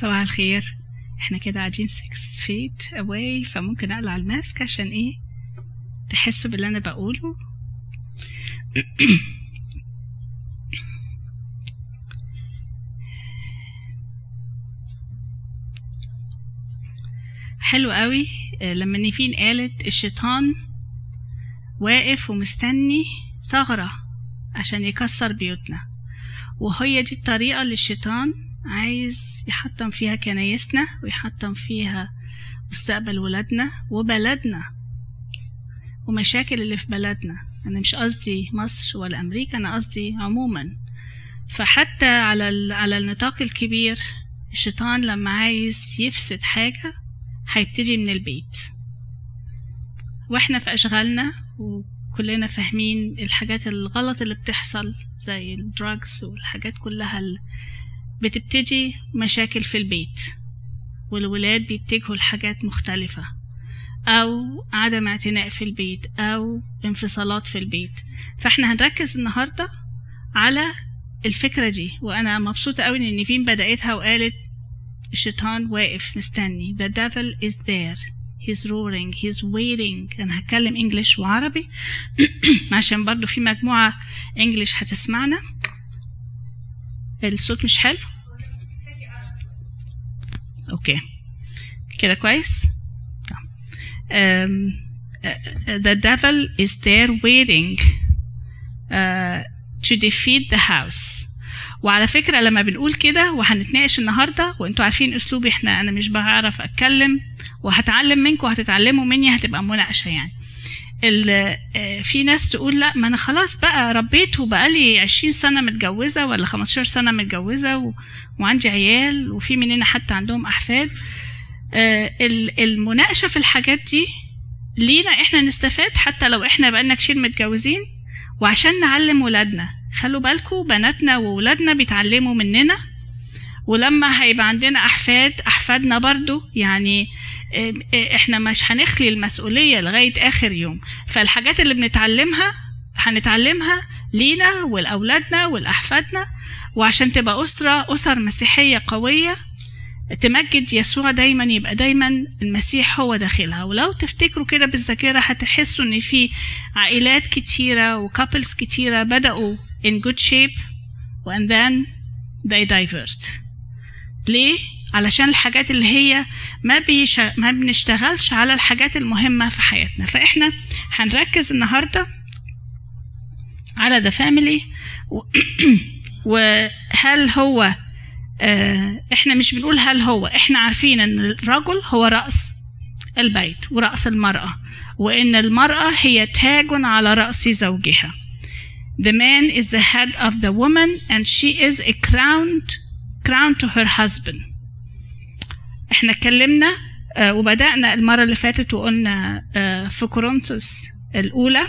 صباح الخير. إحنا كده قاعدين 6 feet away فممكن أقلع الماسك عشان إيه؟ تحسوا باللي أنا بقوله. حلو قوي. لما نيفين قالت الشيطان واقف ومستني ثغرة عشان يكسر بيوتنا. وهي دي الطريقة اللي الشيطان عايز يحطم فيها كنايسنا ويحطم فيها مستقبل ولادنا وبلدنا ومشاكل اللي في بلدنا. أنا مش قصدي مصر ولا أمريكا أنا قصدي عموما. فحتى على على النطاق الكبير الشيطان لما عايز يفسد حاجة هيبتدي من البيت. وإحنا في أشغالنا وكلنا فاهمين الحاجات الغلط اللي بتحصل زي الدراجز والحاجات كلها بتبتدي مشاكل في البيت والولاد بيتجهوا لحاجات مختلفة أو عدم اعتناء في البيت أو انفصالات في البيت. فإحنا هنركز النهاردة على الفكرة دي وأنا مبسوطة أوي إن نيفين بدأتها وقالت الشيطان واقف مستني. The devil is there. He's roaring. He's waiting. أنا هتكلم إنجليش وعربي عشان برضو في مجموعة إنجليش هتسمعنا. الصوت مش حلو؟ أوكي. كده كويس؟ uh, the devil is there waiting uh, to defeat the house. وعلى فكرة لما بنقول كده وهنتناقش النهاردة وأنتوا عارفين أسلوبي إحنا أنا مش بعرف أتكلم وهتعلم منكم وهتتعلموا مني هتبقى مناقشة يعني. في ناس تقول لا ما أنا خلاص بقى ربيت وبقالي عشرين سنة متجوزة ولا خمستاشر سنة متجوزة و... وعندي عيال وفي مننا حتى عندهم أحفاد. المناقشة في الحاجات دي لينا إحنا نستفاد حتى لو إحنا بقالنا كتير متجوزين. وعشان نعلم ولادنا خلوا بالكم بناتنا وولادنا بيتعلموا مننا. ولما هيبقى عندنا أحفاد أحفادنا برضو يعني إحنا مش هنخلي المسؤولية لغاية آخر يوم. فالحاجات اللي بنتعلمها هنتعلمها لينا ولأولادنا ولأحفادنا وعشان تبقى أسرة أسر مسيحية قوية تمجد يسوع دايما يبقى دايما المسيح هو داخلها. ولو تفتكروا كده بالذاكرة هتحسوا إن في عائلات كتيرة وكابلز كتيرة بدأوا in good shape and then they divert. ليه؟ علشان الحاجات اللي هي ما, بيش... ما بنشتغلش على الحاجات المهمة في حياتنا. فإحنا هنركز النهاردة على ذا فاميلي و... وهل هو آه إحنا مش بنقول هل هو إحنا عارفين إن الرجل هو رأس البيت ورأس المرأة وإن المرأة هي تاج على رأس زوجها. The man is the head of the woman and she is a crowned crown to her husband. إحنا اتكلمنا آه وبدأنا المرة اللي فاتت وقلنا آه في كورنثوس الأولى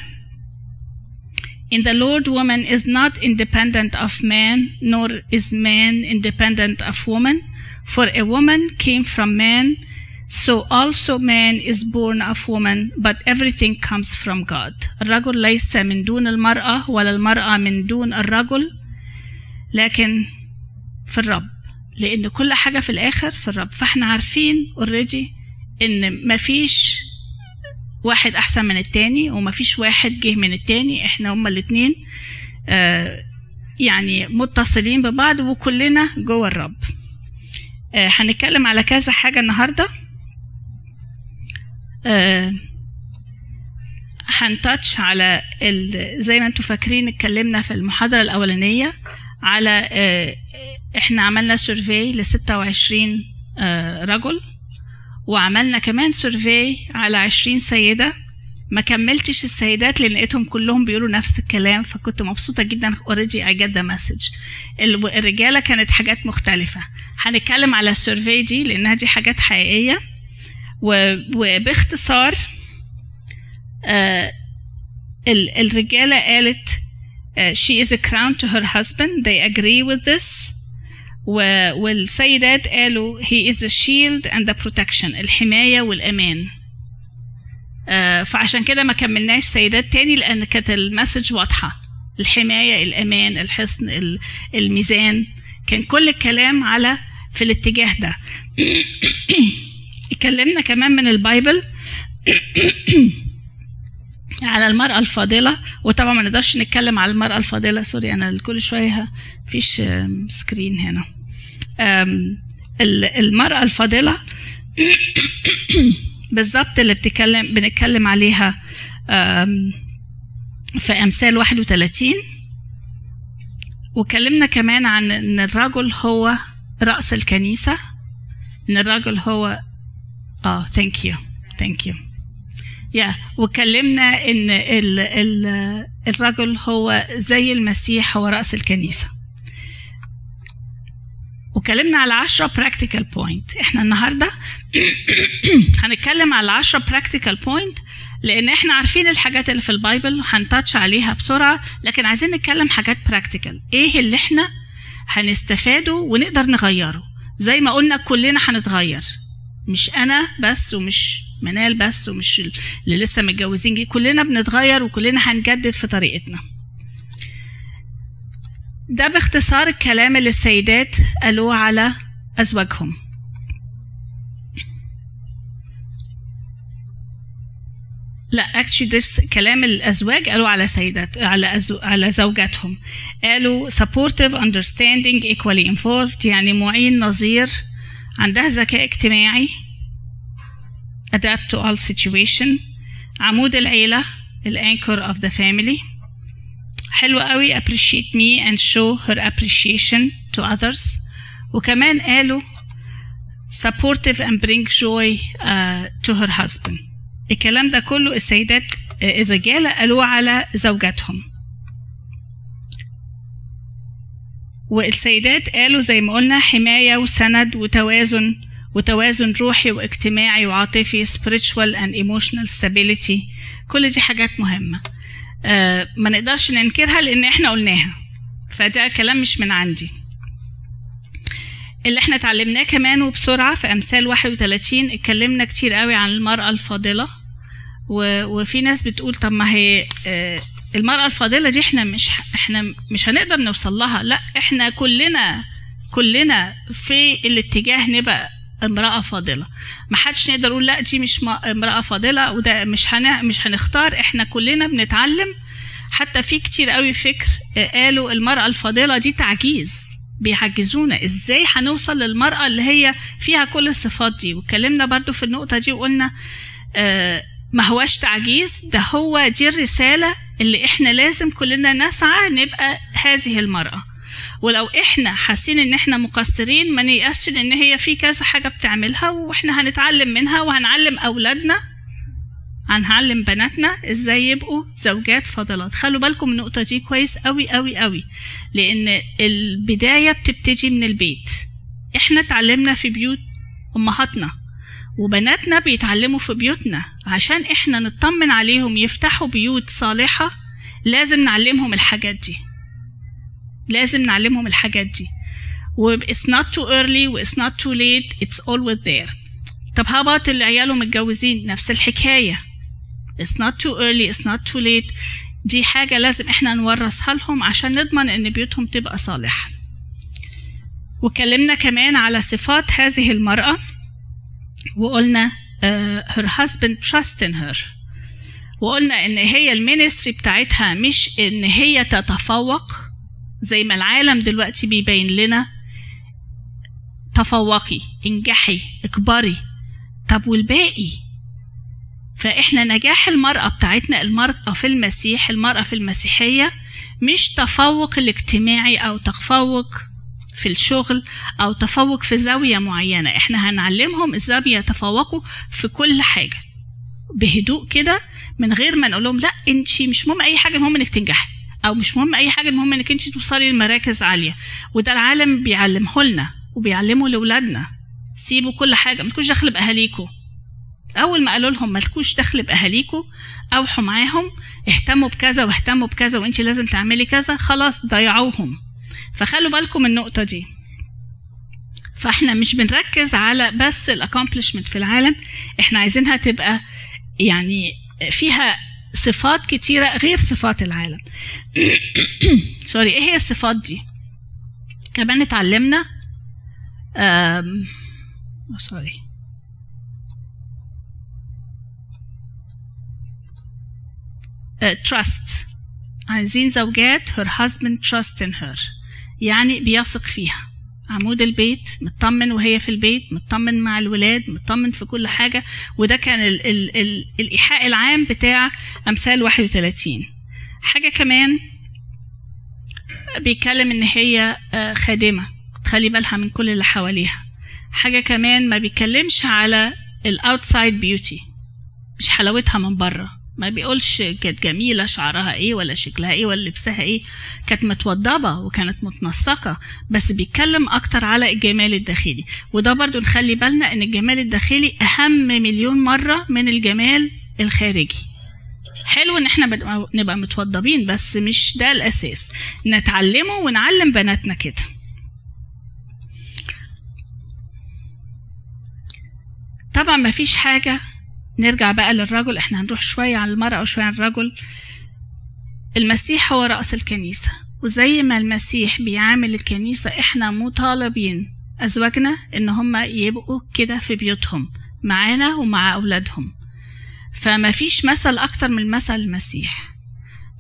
In the Lord, woman is not independent of man, nor is man independent of woman. For a woman came from man, so also man is born of woman, but everything comes from God. الرجل ليس من دون المرأة ولا المرأة من دون الرجل لكن في الرب لأن كل حاجة في الآخر في الرب. فإحنا عارفين اوريدي إن مفيش واحد أحسن من التاني ومفيش واحد جه من التاني. إحنا هما الاتنين آه يعني متصلين ببعض وكلنا جوه الرب. آه هنتكلم على كذا حاجة النهاردة. آه هن touch على زي ما أنتم فاكرين اتكلمنا في المحاضرة الأولانية. على آه إحنا عملنا survey ل 26 آه رجل وعملنا كمان survey على 20 سيدة. ما كملتش السيدات لأن لقيتهم كلهم بيقولوا نفس الكلام فكنت مبسوطة جدا already I get the message الرجالة كانت حاجات مختلفة. هنتكلم على ال survey دي لأنها دي حاجات حقيقية. وباختصار آه الرجالة قالت uh, she is a crown to her husband. They agree with this. والسيدات قالوا he is the shield and the protection الحماية والأمان. Uh, فعشان كده ما كملناش سيدات تاني لأن كانت ال message واضحة. الحماية الأمان الحصن الميزان. كان كل الكلام على في الاتجاه ده. اتكلمنا كمان من ال Bible. على المرأة الفاضلة وطبعا ما نقدرش نتكلم على المرأة الفاضلة sorry أنا كل شوية مفيش screen هنا. المرأة الفاضلة بالظبط اللي بتتكلم بنتكلم عليها في أمثال 31 وكلمنا كمان عن إن الرجل هو رأس الكنيسة إن الرجل هو آه thank you thank you يا وكلمنا إن ال ال الرجل هو زي المسيح هو رأس الكنيسة. وكلمنا على 10 practical point. إحنا النهارده هنتكلم على 10 practical point لأن إحنا عارفين الحاجات اللي في ال Bible هن touch عليها بسرعة لكن عايزين نتكلم حاجات practical إيه اللي إحنا هنستفاده ونقدر نغيره؟ زي ما قلنا كلنا هنتغير. مش أنا بس ومش منال بس ومش اللي لسه متجوزين كلنا بنتغير وكلنا هنجدد في طريقتنا. ده باختصار الكلام اللي السيدات قالوه على أزواجهم. لا اكشلي this كلام الأزواج قالوا على سيدات على على زوجاتهم. قالوا supportive understanding equally involved يعني معين نظير عندها ذكاء اجتماعي. Adapt to all situation. عمود العيلة الانكر of the family. حلو قوي appreciate me and show her appreciation to others. وكمان قالوا supportive and bring joy uh, to her husband. الكلام ده كله السيدات الرجالة قالوه على زوجاتهم والسيدات قالوا زي ما قلنا حماية وسند وتوازن وتوازن روحي واجتماعي وعاطفي spiritual and emotional stability. كل دي حاجات مهمة. آه ما نقدرش ننكرها لأن إحنا قلناها. فده كلام مش من عندي. اللي إحنا اتعلمناه كمان وبسرعة في أمثال 31 اتكلمنا كتير قوي عن المرأة الفاضلة. و... وفي ناس بتقول طب ما هي آه المرأة الفاضلة دي إحنا مش إحنا مش هنقدر نوصل لها. لأ إحنا كلنا كلنا في الاتجاه نبقى امرأة فاضلة. ما حدش نقدر نقول لا دي مش امرأة فاضلة وده مش هن... مش هنختار. إحنا كلنا بنتعلم. حتى في كتير قوي فكر قالوا المرأة الفاضلة دي تعجيز. بيعجزونا. إزاي هنوصل للمرأة اللي هي فيها كل الصفات دي؟ واتكلمنا برضو في النقطة دي وقلنا آه ما هواش تعجيز. ده هو دي الرسالة اللي إحنا لازم كلنا نسعى نبقى هذه المرأة. ولو إحنا حاسين إن إحنا مقصرين ما نيأسش ان هي في كذا حاجة بتعملها وإحنا هنتعلم منها وهنعلم أولادنا. هنعلم بناتنا إزاي يبقوا زوجات فاضلات خلوا بالكم من النقطة دي كويس قوي قوي قوي لأن البداية بتبتدي من البيت. إحنا اتعلمنا في بيوت أمهاتنا وبناتنا بيتعلموا في بيوتنا. عشان إحنا نطمن عليهم يفتحوا بيوت صالحة لازم نعلمهم الحاجات دي. لازم نعلمهم الحاجات دي. و it's not too early و it's not too late. It's always there. طب هبط اللي عياله متجوزين نفس الحكاية. It's not too early. It's not too late. دي حاجة لازم إحنا نورثها لهم عشان نضمن إن بيوتهم تبقى صالحة. وكلمنا كمان على صفات هذه المرأة. وقلنا uh, her husband trust in her. وقلنا إن هي المينستري بتاعتها مش إن هي تتفوق. زي ما العالم دلوقتي بيبين لنا تفوقي انجحي اكبري. طب والباقي؟ فإحنا نجاح المرأة بتاعتنا المرأة في المسيح المرأة في المسيحية مش تفوق الاجتماعي أو تفوق في الشغل أو تفوق في زاوية معينة. إحنا هنعلمهم إزاي بيتفوقوا في كل حاجة. بهدوء كده من غير ما نقول لهم لا انت مش مهم أي حاجة المهم إنك تنجحي. أو مش مهم أي حاجة المهم إنك أنت توصلي لمراكز عالية. وده العالم بيعلمه لنا وبيعلمه لأولادنا. سيبوا كل حاجة مالكوش دخل بأهاليكوا. أول ما قالوا لهم مالكوش دخل بأهاليكوا أوحوا معاهم اهتموا بكذا واهتموا بكذا وأنت لازم تعملي كذا خلاص ضيعوهم. فخلوا بالكم النقطة دي. فإحنا مش بنركز على بس ال accomplishment في العالم إحنا عايزينها تبقى يعني فيها صفات كتيرة غير صفات العالم. سوري إيه هي الصفات دي؟ كمان اتعلمنا um, oh, sorry. uh, trust. عايزين زوجات her husband trust in her. يعني بيثق فيها. عمود البيت مطمن وهي في البيت مطمن مع الولاد مطمن في كل حاجة. وده كان ال ال ال الإيحاء العام بتاع أمثال 31 حاجة كمان بيتكلم إن هي خادمة تخلي بالها من كل اللي حواليها. حاجة كمان ما بيتكلمش على ال outside beauty مش حلاوتها من بره. ما بيقولش كانت جميلة شعرها إيه ولا شكلها إيه ولا لبسها إيه. كانت متوضبة وكانت متنسقة بس بيتكلم أكتر على الجمال الداخلي. وده برضو نخلي بالنا إن الجمال الداخلي أهم مليون مرة من الجمال الخارجي. حلو إن إحنا نبقى متوضبين بس مش ده الأساس. نتعلمه ونعلم بناتنا كده. طبعا مفيش حاجة نرجع بقى للرجل إحنا هنروح شوية عن المرأة وشوية عن الرجل. المسيح هو رأس الكنيسة وزي ما المسيح بيعامل الكنيسة إحنا مطالبين أزواجنا إن هم يبقوا كده في بيوتهم معانا ومع أولادهم. فما فيش مثل أكتر من مثل المسيح.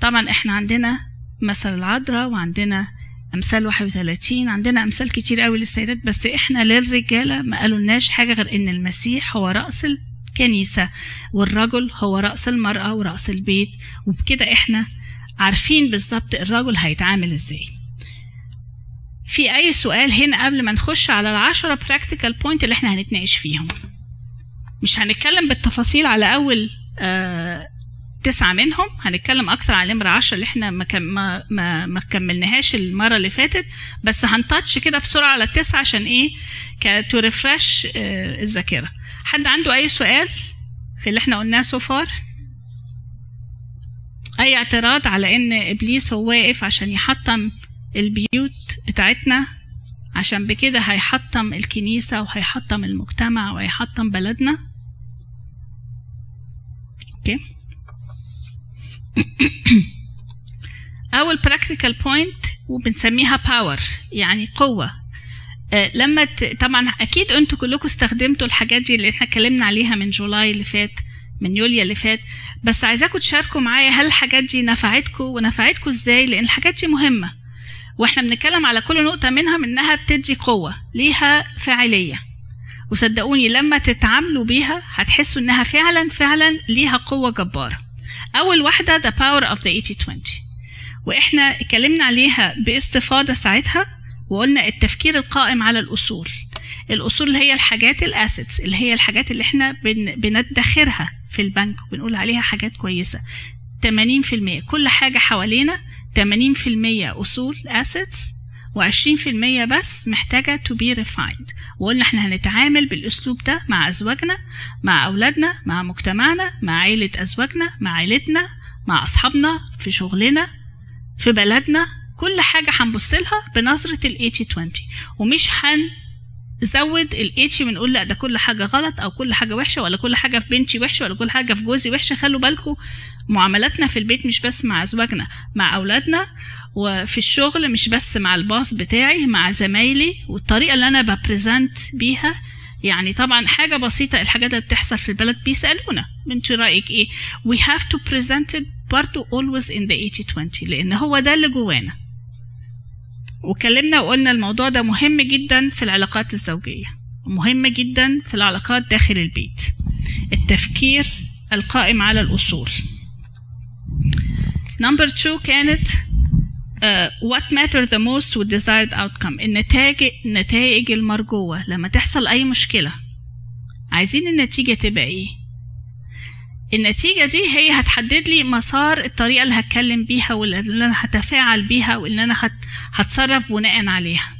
طبعا إحنا عندنا مثل العذراء وعندنا أمثال 31 عندنا أمثال كتير قوي للسيدات بس إحنا للرجالة ما قالولناش حاجة غير إن المسيح هو رأس الكنيسة والرجل هو رأس المرأة ورأس البيت وبكده إحنا عارفين بالظبط الرجل هيتعامل إزاي. في أي سؤال هنا قبل ما نخش على العشرة practical point اللي إحنا هنتناقش فيهم؟ مش هنتكلم بالتفاصيل على أول آه تسعة منهم هنتكلم أكتر على نمرة عشرة اللي إحنا ما, ما, ما, ما كملناهاش المرة اللي فاتت بس هن touch كده بسرعة على التسعة عشان إيه to refresh آه الذاكرة. حد عنده أي سؤال في اللي إحنا قلناه so far أي اعتراض على إن إبليس هو واقف عشان يحطم البيوت بتاعتنا؟ عشان بكده هيحطم الكنيسة وهيحطم المجتمع وهيحطم بلدنا؟ okay أول practical point وبنسميها power يعني آه لما ت... طبعا أكيد أنتوا كلكم استخدمتوا الحاجات دي اللي إحنا اتكلمنا عليها من July اللي فات من يوليو اللي فات. بس عايزاكم تشاركوا معايا هل الحاجات دي نفعتكم ونفعتكم إزاي؟ لأن الحاجات دي مهمة. وإحنا بنتكلم على كل نقطة منها منها بتدي قوة ليها فاعلية. وصدقوني لما تتعاملوا بيها هتحسوا إنها فعلا فعلا ليها قوة جبارة. أول واحدة the power of the 80-20 وإحنا اتكلمنا عليها باستفاضة ساعتها. وقلنا التفكير القائم على الأصول. الأصول اللي هي الحاجات الأسيتس اللي هي الحاجات اللي إحنا بن بندخرها في البنك وبنقول عليها حاجات كويسة. 80% كل حاجة حوالينا 80% أصول assets و20% بس محتاجة to be refined. وقلنا إحنا هنتعامل بالأسلوب ده مع أزواجنا مع أولادنا مع مجتمعنا مع عيلة أزواجنا مع عيلتنا مع أصحابنا في شغلنا في بلدنا كل حاجة هنبص لها بنظرة ال 80 20 ومش هنزود ال 80 ونقول لا ده كل حاجة غلط أو كل حاجة وحشة ولا كل حاجة في بنتي وحشة ولا كل حاجة في جوزي وحشة. خلوا بالكم معاملاتنا في البيت مش بس مع أزواجنا مع أولادنا وفي الشغل مش بس مع الباص بتاعي مع زمايلي. والطريقة اللي أنا ببريزنت بيها يعني طبعا حاجة بسيطة الحاجات اللي بتحصل في البلد بيسألونا انت رأيك إيه؟ We have to present it برضه always in the 80 20 لأن هو ده اللي جوانا. وكلمنا وقلنا الموضوع ده مهم جدا في العلاقات الزوجية مهم جدا في العلاقات داخل البيت. التفكير القائم على الأصول. نمبر 2 كانت Uh, what matter the most with desired outcome. النتائج النتائج المرجوة. لما تحصل أي مشكلة عايزين النتيجة تبقى إيه؟ النتيجة دي هي هتحدد لي مسار الطريقة اللي هتكلم بيها واللي أنا هتفاعل بيها واللي أنا هت... هتصرف بناء عليها.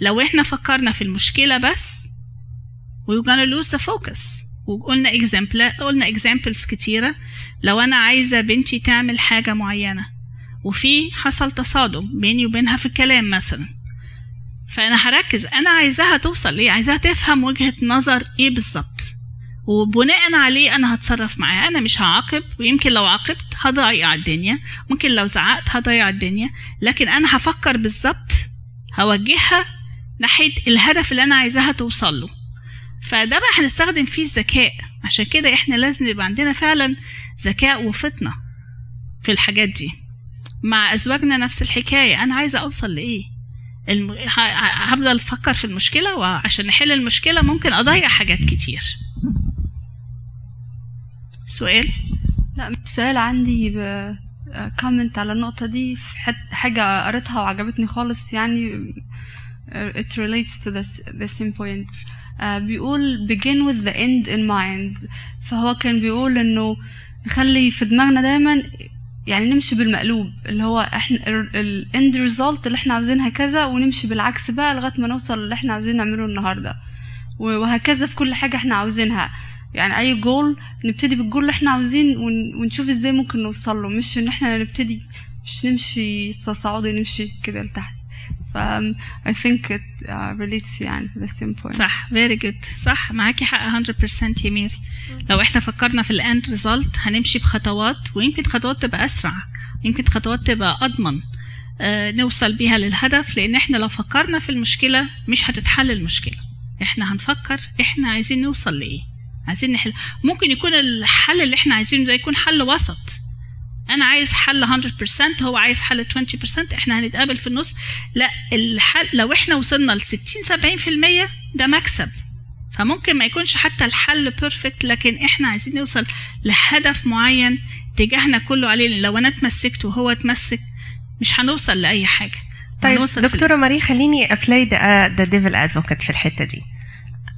لو إحنا فكرنا في المشكلة بس we're gonna lose the focus. وقلنا example قلنا examples كتيرة. لو أنا عايزة بنتي تعمل حاجة معينة وفي حصل تصادم بيني وبينها في الكلام مثلا فأنا هركز. أنا عايزاها توصل ليه؟ عايزاها تفهم وجهة نظر إيه بالظبط. وبناء عليه أنا هتصرف معاها أنا مش هعاقب ويمكن لو عاقبت هضيع الدنيا. ممكن لو زعقت هضيع الدنيا. لكن أنا هفكر بالظبط هوجهها ناحية الهدف اللي أنا عايزاها توصل له. فده بقى هنستخدم فيه الذكاء. عشان كده إحنا لازم يبقى عندنا فعلا ذكاء وفطنة في الحاجات دي. مع أزواجنا نفس الحكاية. أنا عايزة أوصل لإيه؟ الم... هفضل أفكر في المشكلة وعشان نحل المشكلة ممكن أضيع حاجات كتير. سؤال؟ لا مش سؤال عندي. comment على النقطة دي في حاجة قريتها وعجبتني خالص يعني. It relates to this the same point. uh, بيقول begin with the end in mind. فهو كان بيقول إنه نخلي في دماغنا دايما يعني نمشي بالمقلوب اللي هو إحنا ال end result اللي إحنا عاوزينها كذا ونمشي بالعكس بقى لغاية ما نوصل اللي إحنا عاوزين نعمله النهارده. وهكذا في كل حاجة إحنا عاوزينها. يعني أي جول نبتدي بالجول اللي إحنا عاوزين ون- ونشوف إزاي ممكن نوصل له. مش ان إحنا نبتدي مش نمشي تصاعدي نمشي كده لتحت. ف I think it uh, relates يعني to the same point. صح. very good صح. معاكي حق 100% يا ميري لو إحنا فكرنا في ال end result هنمشي بخطوات ويمكن خطوات تبقى أسرع. يمكن خطوات تبقى أضمن. آه نوصل بيها للهدف. لأن إحنا لو فكرنا في المشكلة مش هتتحل المشكلة. إحنا هنفكر إحنا عايزين نوصل لإيه؟ عايزين نحل. ممكن يكون الحل اللي إحنا عايزينه ده يكون حل وسط. أنا عايز حل 100% هو عايز حل 20% إحنا هنتقابل في النص. لا الحل لو إحنا وصلنا ل 60 70% ده مكسب. فممكن ما يكونش حتى الحل بيرفكت لكن إحنا عايزين نوصل لهدف معين اتجاهنا كله عليه. لو أنا اتمسكت وهو اتمسك مش هنوصل لأي حاجة. طيب دكتورة ماري خليني أ play the devil advocate في الحتة دي.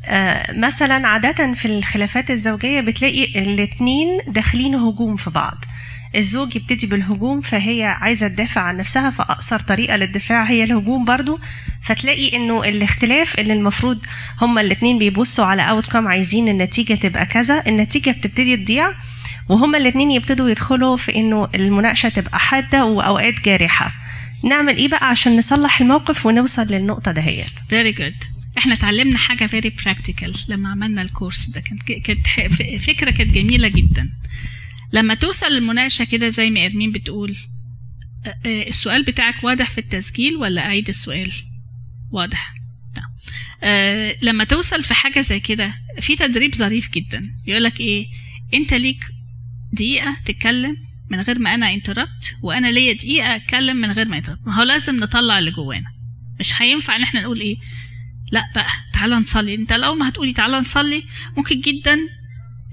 آه، مثلا عادة في الخلافات الزوجية بتلاقي الاتنين داخلين هجوم في بعض. الزوج يبتدي بالهجوم فهي عايزة تدافع عن نفسها فأقصر طريقة للدفاع هي الهجوم برضو. فتلاقي إنه الاختلاف اللي المفروض هما الاتنين بيبصوا على outcome عايزين النتيجة تبقى كذا. النتيجة بتبتدي تضيع وهما الاتنين يبتدوا يدخلوا في إنه المناقشة تبقى حادة وأوقات جارحة. نعمل إيه بقى عشان نصلح الموقف ونوصل للنقطة دهيت؟ very good إحنا اتعلمنا حاجة very practical لما عملنا ال course ده. كانت كانت فكرة كانت جميلة جدا. لما توصل المناقشه كده زي ما إرمين بتقول السؤال بتاعك واضح في التسجيل ولا أعيد السؤال؟ واضح. آه، لما توصل في حاجة زي كده في تدريب ظريف جدا. يقولك إيه؟ أنت ليك دقيقة تتكلم من غير ما أنا interrupt وأنا ليا دقيقة أتكلم من غير ما interrupt ما هو لازم نطلع اللي جوانا. مش هينفع إن إحنا نقول إيه. لا بقى تعالى نصلي. أنت اول ما هتقولي تعالى نصلي ممكن جدا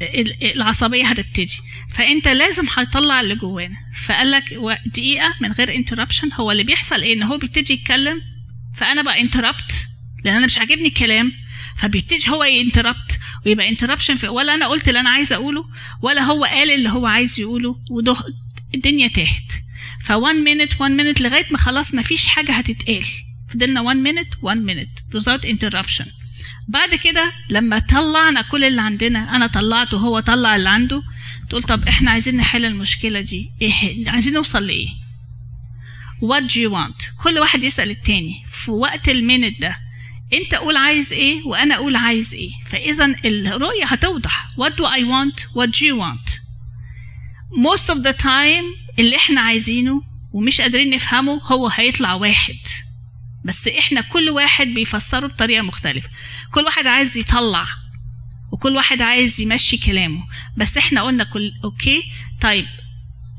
ال- العصبية هتبتدي. فأنت لازم هتطلع اللي جوانا. فقال لك دقيقة من غير interruption هو اللي بيحصل إيه؟ إن هو بيبتدي يتكلم. فأنا بقى interrupt لأن أنا مش عاجبني الكلام. فبيبتدي هو ي interrupt ويبقى interruption في ولا أنا قلت اللي أنا عايزه أقوله ولا هو قال اللي هو عايز يقوله وده الدنيا تاهت. ف 1 minute 1 minute لغاية ما خلاص ما فيش حاجة هتتقال. فضلنا 1 minute 1 minute without interruption. بعد كده لما طلعنا كل اللي عندنا أنا طلعت وهو طلع اللي عنده تقول طب إحنا عايزين نحل المشكلة دي. إيه عايزين نوصل لإيه؟ What do you want كل واحد يسأل التاني. في وقت ال minute ده انت قول عايز إيه وأنا أقول عايز إيه. فاذا الرؤية هتوضح. What do I want? What do you want? Most of the time اللي إحنا عايزينه ومش قادرين نفهمه هو هيطلع واحد. بس إحنا كل واحد بيفسره بطريقة مختلفة. كل واحد عايز يطلع وكل واحد عايز يمشي كلامه. بس إحنا قلنا كل أوكي طيب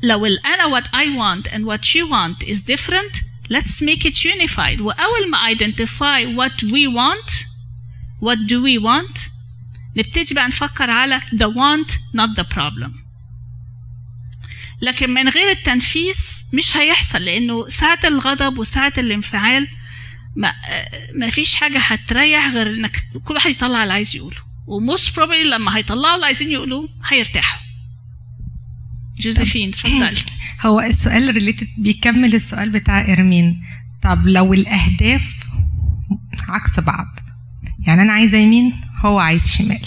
لو ال أنا what I want and what you want is different let's make it unified. وأول ما identify what we want what do we want? نبتدي بقى نفكر على the want not the problem. لكن من غير التنفيذ مش هيحصل لأنه ساعة الغضب وساعة الانفعال ما, ما فيش حاجة هتريح غير إنك كل واحد يطلع اللي عايز يقوله. و most probably لما هيطلعوا اللي عايزين يقولوه هيرتاحوا. جوزيفين اتفضلي. هو السؤال related بيكمل السؤال بتاع إرمين. طب لو الأهداف عكس بعض يعني أنا عايزة يمين هو عايز شمال.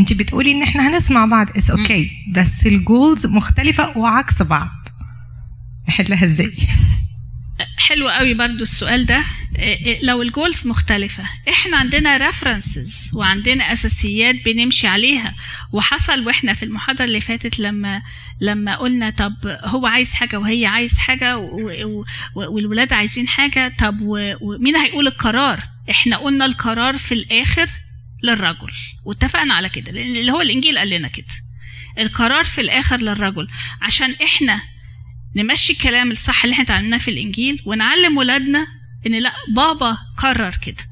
أنت بتقولي إن إحنا هنسمع بعض اس أوكي okay. بس ال goals مختلفة وعكس بعض. نحلها إزاي؟ حلو قوي برضو السؤال ده. لو ال goals مختلفة إحنا عندنا references وعندنا أساسيات بنمشي عليها. وحصل وإحنا في المحاضرة اللي فاتت لما لما قلنا طب هو عايز حاجة وهي عايز حاجة والولاد عايزين حاجة طب ومين هيقول القرار؟ إحنا قلنا القرار في الآخر للرجل. واتفقنا على كده لأن اللي هو الإنجيل قال لنا كده. القرار في الآخر للرجل. عشان إحنا نمشي الكلام الصح اللي إحنا اتعلمناه في الإنجيل ونعلم ولادنا إن لا بابا قرر كده.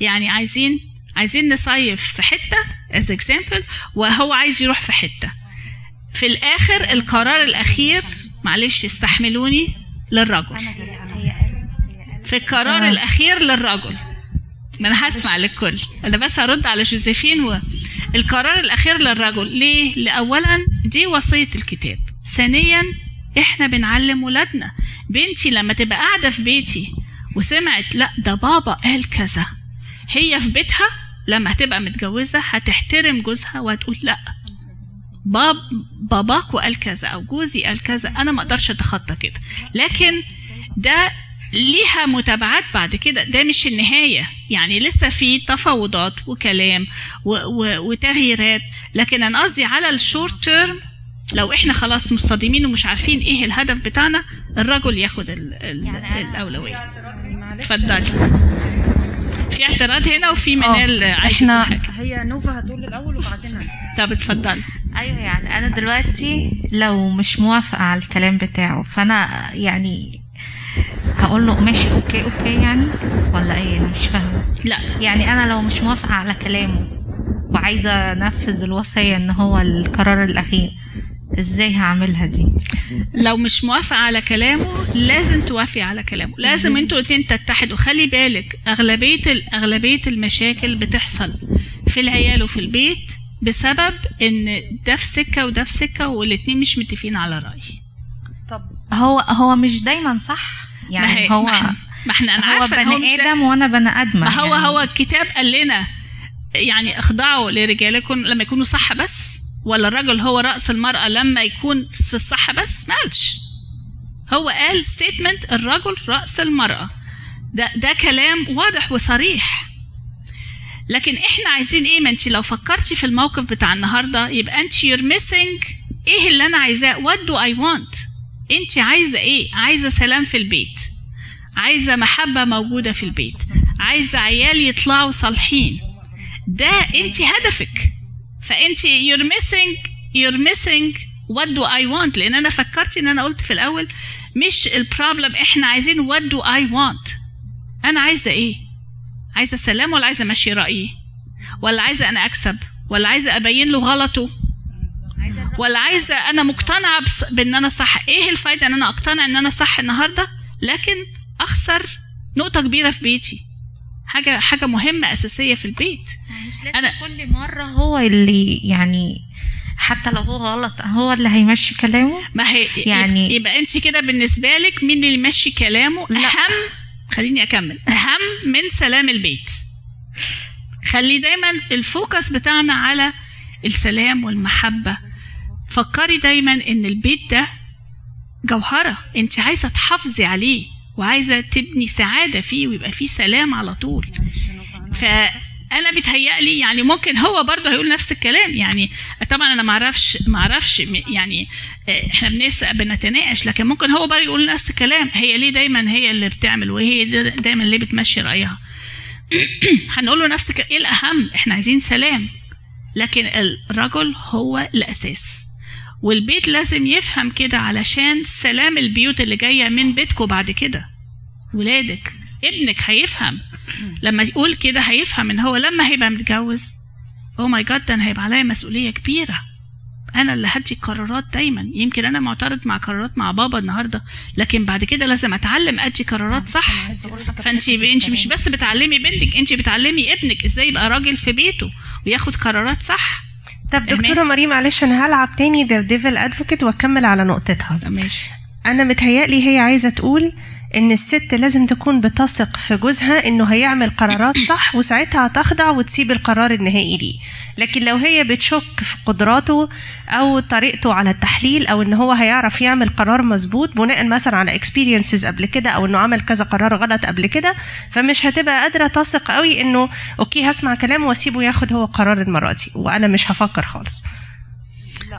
يعني عايزين عايزين نصيف في حتة as example وهو عايز يروح في حتة. في الآخر القرار الأخير معلش استحملوني للرجل. في القرار الأخير للرجل. ما أنا هسمع للكل. أنا بس هرد على جوزيفين و... القرار الأخير للرجل. ليه؟ لاولا دي وصيه الكتاب. ثانيا إحنا بنعلم ولادنا. بنتي لما تبقى قاعدة في بيتي وسمعت لا ده بابا قال كذا. هي في بيتها لما هتبقى متجوزة هتحترم جوزها وهتقول لا باب باباك وقال كذا أو جوزي قال كذا أنا ما أقدرش أتخطى كده. لكن ده ليها متابعات بعد كده ده مش النهاية. يعني لسه في تفاوضات وكلام و و وتغييرات. لكن أنا قصدي على الشورت تيرم لو إحنا خلاص مصطدمين ومش عارفين إيه الهدف بتاعنا الرجل ياخد ال ال يعني الأولوية. اتفضلي. في اعتراض هنا وفي منال عايزة إحنا. هي نوفا هتقول الأول وبعدين. طب اتفضلي. أيوه يعني أنا دلوقتي لو مش موافقة على الكلام بتاعه فأنا يعني هقول له ماشي okay okay يعني؟ ولا إيه؟ أنا مش فاهمة. لا. يعني أنا لو مش موافقة على كلامه وعايزة أنفذ الوصية إن هو القرار الأخير إزاي هعملها دي؟ لو مش موافقة على كلامه لازم توافقي على كلامه. لازم أنتوا الاتنين تتحدوا. خلي بالك أغلبية ال- أغلبية المشاكل بتحصل في العيال وفي البيت بسبب إن ده في سكة وده في سكة والاتنين مش متفقين على رأي. طب هو هو مش دايما صح؟ ما هي يعني هو ما إحنا, أنا إن هو بني آدم وأنا بني ادمه ما هو يعني. هو الكتاب قال لنا يعني اخضعوا لرجالكم لما يكونوا صح بس. ولا الرجل هو رأس المرأة لما يكون في الصح بس؟ ما قالش هو قال ستيتمنت الرجل رأس المرأة. ده ده كلام واضح وصريح. لكن إحنا عايزين إيه؟ ما انت لو فكرتي في الموقف بتاع النهارده يبقى انت you're missing إيه اللي أنا عايزاه؟ What do I want? انت عايزة إيه؟ عايزة سلام في البيت. عايزة محبة موجودة في البيت. عايزة عيال يطلعوا صالحين. ده انت هدفك. فانت you're missing you're missing what do I want. لأن أنا فكرت إن أنا قلت في الأول مش البروبلم إحنا عايزين what do I want. أنا عايزة إيه؟ عايزة سلام ولا عايزة امشي رأيي؟ ولا عايزة أنا أكسب؟ ولا عايزة أبين له غلطه؟ ولا عايزة أنا مقتنعة. بإن أنا صح؟ إيه الفايدة إن أنا أقتنع إن أنا صح النهارده؟ لكن أخسر نقطة كبيرة في بيتي. حاجة حاجة مهمة أساسية في البيت. مش لازم أنا- كل مرة هو اللي يعني حتى لو هو غلط هو اللي هيمشي كلامه؟ ما هي يعني- يعني يبقى أنت كده بالنسبة لك مين اللي يمشي كلامه؟ لا. أهم خليني أكمل. أهم من سلام البيت. خلي دايما الفوكس بتاعنا على السلام والمحبة. فكري دايما إن البيت ده جوهرة. أنت عايزة تحافظي عليه. وعايزة تبني سعادة فيه ويبقى فيه سلام على طول. فأنا بيتهيألي يعني ممكن هو برضه هيقول نفس الكلام. يعني طبعا أنا ما أعرفش ما أعرفش يعني آه، إحنا بنسأل بنتناقش لكن ممكن هو برضه يقول نفس الكلام. هي ليه دايما هي اللي بتعمل وهي دا- دايما ليه بتمشي رأيها؟ هنقول له نفس إيه الأهم؟ إحنا عايزين سلام. لكن الرجل هو الأساس. والبيت لازم يفهم كده علشان سلام البيوت اللي جاية من بيتكم بعد كده. ولادك. ابنك هيفهم. لما يقول كده هيفهم إن هو لما هيبقى متجوز أو ماي جاد ده أنا هيبقى عليا مسؤولية كبيرة. أنا اللي هدي القرارات دايما. يمكن أنا معترض مع قرارات مع بابا النهارده لكن بعد كده لازم أتعلم أدي قرارات صح. فأنت أنت مش بس بتعلمي بنتك أنت بتعلمي ابنك إزاي يبقى راجل في بيته وياخد قرارات صح. طب؟ دكتورة مريم معلش أنا هلعب تاني the devil advocate وأكمل على نقطتها. ماشي. أنا متهيألي هي عايزة تقول إن الست لازم تكون بتثق في جوزها إنه هيعمل قرارات صح وساعتها هتخضع وتسيب القرار النهائي ليه. لكن لو هي بتشك في قدراته أو طريقته على التحليل أو إن هو هيعرف يعمل قرار مظبوط بناء مثلا على experiences قبل كده أو إنه عمل كذا قرار غلط قبل كده فمش هتبقى قادرة تثق قوي إنه okay هسمع كلامه وأسيبه ياخد هو قرار المرة دي. وأنا مش هفكر خالص.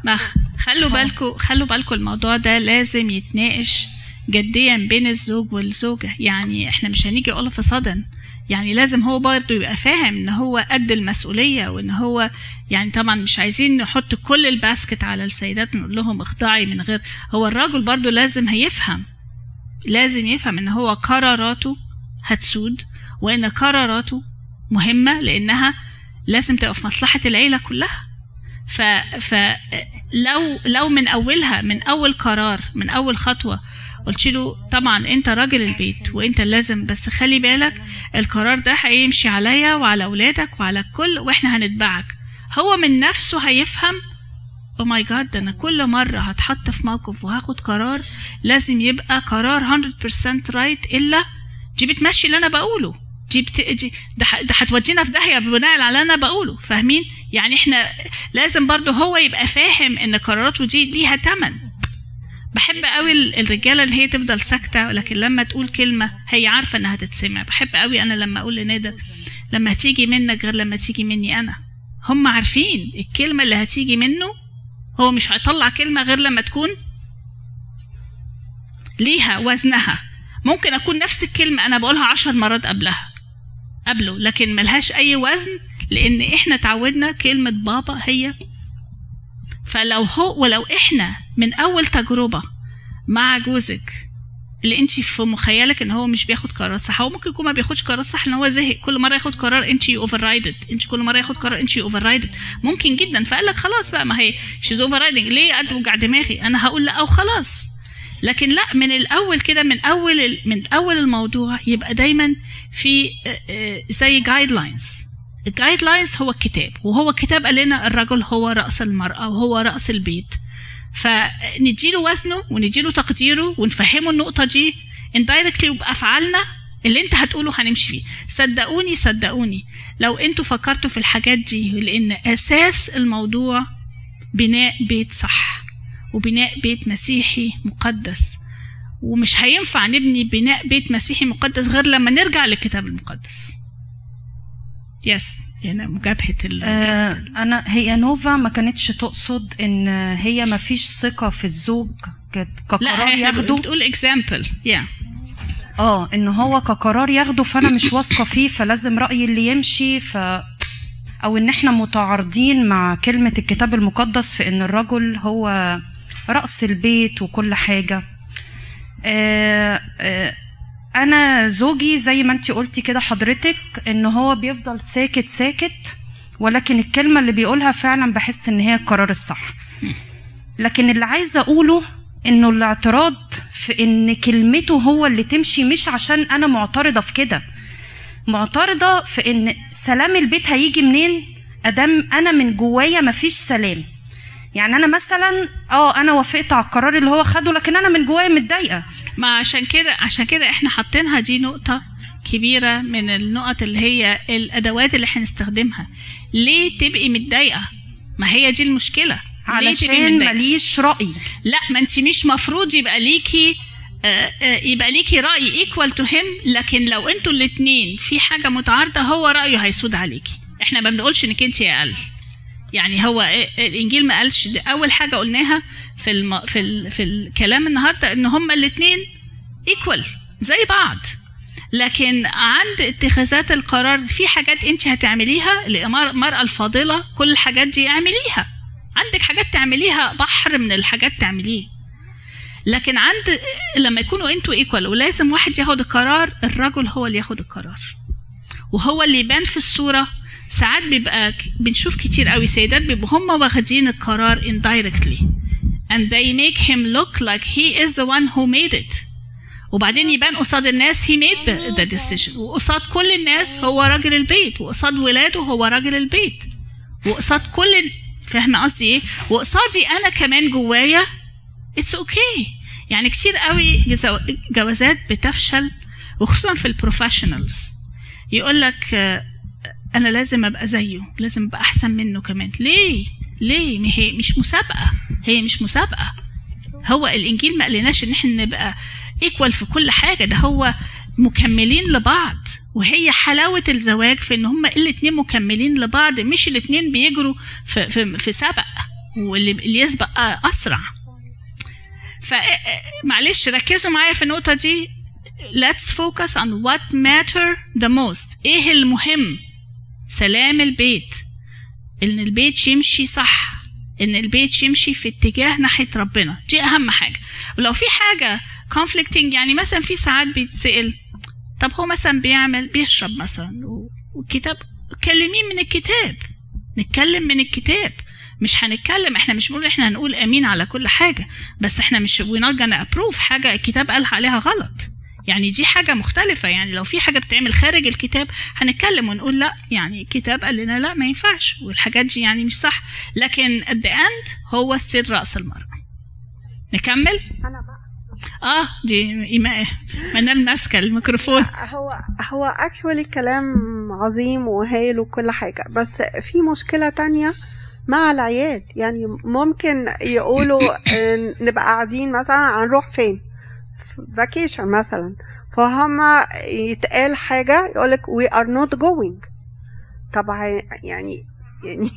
ما خلوا بالكم خلوا بالكم الموضوع ده لازم يتناقش جديا بين الزوج والزوجة. يعني إحنا مش هنيجي all of a sudden. يعني لازم هو برضه يبقى فاهم إن هو قد المسؤولية وإن هو يعني طبعا مش عايزين نحط كل الباسكت على السيدات نقول لهم اخضعي من غير. هو الراجل برضه لازم هيفهم. لازم يفهم إن هو قراراته هتسود وإن قراراته مهمة لإنها لازم تبقى في مصلحة العيلة كلها. ف فلو لو من أولها من أول قرار من أول خطوة قلت له طبعا أنت راجل البيت وأنت لازم بس خلي بالك القرار ده هيمشي عليا وعلى أولادك وعلى الكل وإحنا هنتبعك. هو من نفسه هيفهم oh my God أنا كل مرة هتحط في موقف وهاخد قرار لازم يبقى قرار 100% right إلا دي بتمشي اللي أنا بقوله. دي, بت... دي ده. ده هتودينا في داهية بناء على اللي أنا بقوله. فاهمين؟ يعني إحنا لازم برضه هو يبقى فاهم إن قراراته دي ليها تمن. بحب قوي الرجالة اللي هي تفضل ساكتة لكن لما تقول كلمة هي عارفة إنها تتسمع. بحب قوي أنا لما أقول لنادر لما هتيجي منك غير لما تيجي مني أنا. هم عارفين الكلمة اللي هتيجي منه هو مش هيطلع كلمة غير لما تكون ليها وزنها. ممكن أكون نفس الكلمة أنا بقولها عشر مرات قبلها قبله لكن ملهاش أي وزن لأن إحنا اتعودنا كلمة بابا هي. فلو هو ولو إحنا من أول تجربة مع جوزك اللي انت في مخيلك إن هو مش بياخد قرارات صح. هو ممكن يكون ما بياخدش قرارات صح إن هو زهق. كل مرة ياخد قرار انت override it انت كل مرة ياخد قرار انت override it ممكن جدا. فقال لك خلاص بقى ما هي she's overriding ليه قد وجع دماغي؟ أنا هقول لأ أو خلاص لكن لأ من الأول كده من أول من أول الموضوع يبقى دايما في زي guidelines ال guidelines هو الكتاب. وهو الكتاب قال لنا الرجل هو رأس المرأة وهو رأس البيت. فنديله وزنه ونديله تقديره ونفهمه النقطة دي. indirectly وبافعالنا اللي انت هتقوله هنمشي فيه. صدقوني صدقوني. لو أنتوا فكرتوا في الحاجات دي لأن أساس الموضوع بناء بيت صح وبناء بيت مسيحي مقدس. ومش هينفع نبني بناء بيت مسيحي مقدس غير لما نرجع للكتاب المقدس. yes هنا مجابهة ال آه أنا هي نوفا ما كانتش تقصد إن هي ما فيش ثقة في الزوج كقرار ياخده؟ بتقول اكزامبل يا آه إن هو كقرار ياخده فأنا مش واثقة فيه فلازم رايي اللي يمشي ف أو إن إحنا متعارضين مع كلمة الكتاب المقدس في إن الرجل هو رأس البيت وكل حاجة. آه آه أنا زوجي زي ما انت قلتي كده حضرتك إن هو بيفضل ساكت ساكت ولكن الكلمة اللي بيقولها فعلا بحس إن هي القرار الصح. لكن اللي عايزة أقوله إنه الاعتراض في إن كلمته هو اللي تمشي مش عشان أنا معترضة في كده. معترضة في إن سلام البيت هيجي منين؟ أدام أنا من جوايا مفيش سلام. يعني أنا مثلا آه أنا وافقت على القرار اللي هو خده لكن أنا من جوايا متضايقة. ما عشان كده عشان كده إحنا حاطينها دي نقطة كبيرة من النقط اللي هي الأدوات اللي هنستخدمها. ليه تبقي متضايقة؟ ما هي دي المشكلة. علشان؟ ماليش رأي. لا ما انت مش مفروض يبقى ليكي آه، آه، يبقى ليكي رأي equal to him لكن لو أنتوا الاتنين في حاجة متعارضة هو رأيه هيسود عليكي. إحنا ما بنقولش انك انت أقل يعني هو آه، الإنجيل ما قالش أول حاجة قلناها في الم... في ال... في الكلام النهارده إن هما الاتنين equal زي بعض. لكن عند اتخاذات القرار في حاجات أنت هتعمليها المرأة الفاضلة كل الحاجات دي اعمليها. عندك حاجات تعمليها بحر من الحاجات تعمليه. لكن عند لما يكونوا أنتوا equal ولازم واحد ياخد القرار الرجل هو اللي ياخد القرار. وهو اللي يبان في الصورة ساعات بيبقى بنشوف كتير قوي سيدات بيبقوا هم واخدين القرار indirectly. And they make him look like he is the one who made it. وبعدين يبان قصاد الناس he made the, the decision. وقصاد كل الناس هو راجل البيت. وقصاد ولاده هو راجل البيت. وقصاد كل فاهمة قصدي إيه؟ وقصادي أنا كمان جوايا it's okay okay. يعني كتير قوي جوازات بتفشل وخصوصا في ال professionals يقول لك أنا لازم أبقى زيه لازم أبقى أحسن منه كمان. ليه؟ ليه؟ ما هي مش مسابقة. هي مش مسابقة. هو الإنجيل ما قالناش إن إحنا نبقى ايكوال في كل حاجة. ده هو مكملين لبعض. وهي حلاوة الزواج في إن هما الاتنين مكملين لبعض. مش الاتنين بيجروا في في, في سبق. واللي اللي يسبق أسرع. فمعلش ركزوا معايا في النقطة دي. Let's focus on what matter the most. إيه المهم؟ سلام البيت. إن البيت يمشي صح. إن البيت يمشي في اتجاه ناحية ربنا. دي أهم حاجة. ولو في حاجة conflicting يعني مثلا في ساعات بيتسأل طب هو مثلا بيعمل بيشرب مثلا والكتاب كلمين من الكتاب. نتكلم من الكتاب. مش هنتكلم إحنا مش بنقول إحنا هنقول آمين على كل حاجة. بس إحنا مش not gonna approve حاجة الكتاب قال عليها غلط. يعني دي حاجة مختلفة. يعني لو في حاجة بتعمل خارج الكتاب هنتكلم ونقول لا يعني الكتاب قال لنا لا ما ينفعش والحاجات دي يعني مش صح. لكن at the end هو سر رأس المرأة. نكمل؟ أنا بقى. آه دي إيمان منال ماسكة الميكروفون. هو هو اكشولي كلام عظيم وهايل وكل حاجة. بس في مشكلة تانية مع العيال. يعني ممكن يقولوا نبقى قاعدين مثلا هنروح فين؟ فاكيشن مثلا. فهم يتقال حاجة يقولك we are not going. طب هي- يعني يعني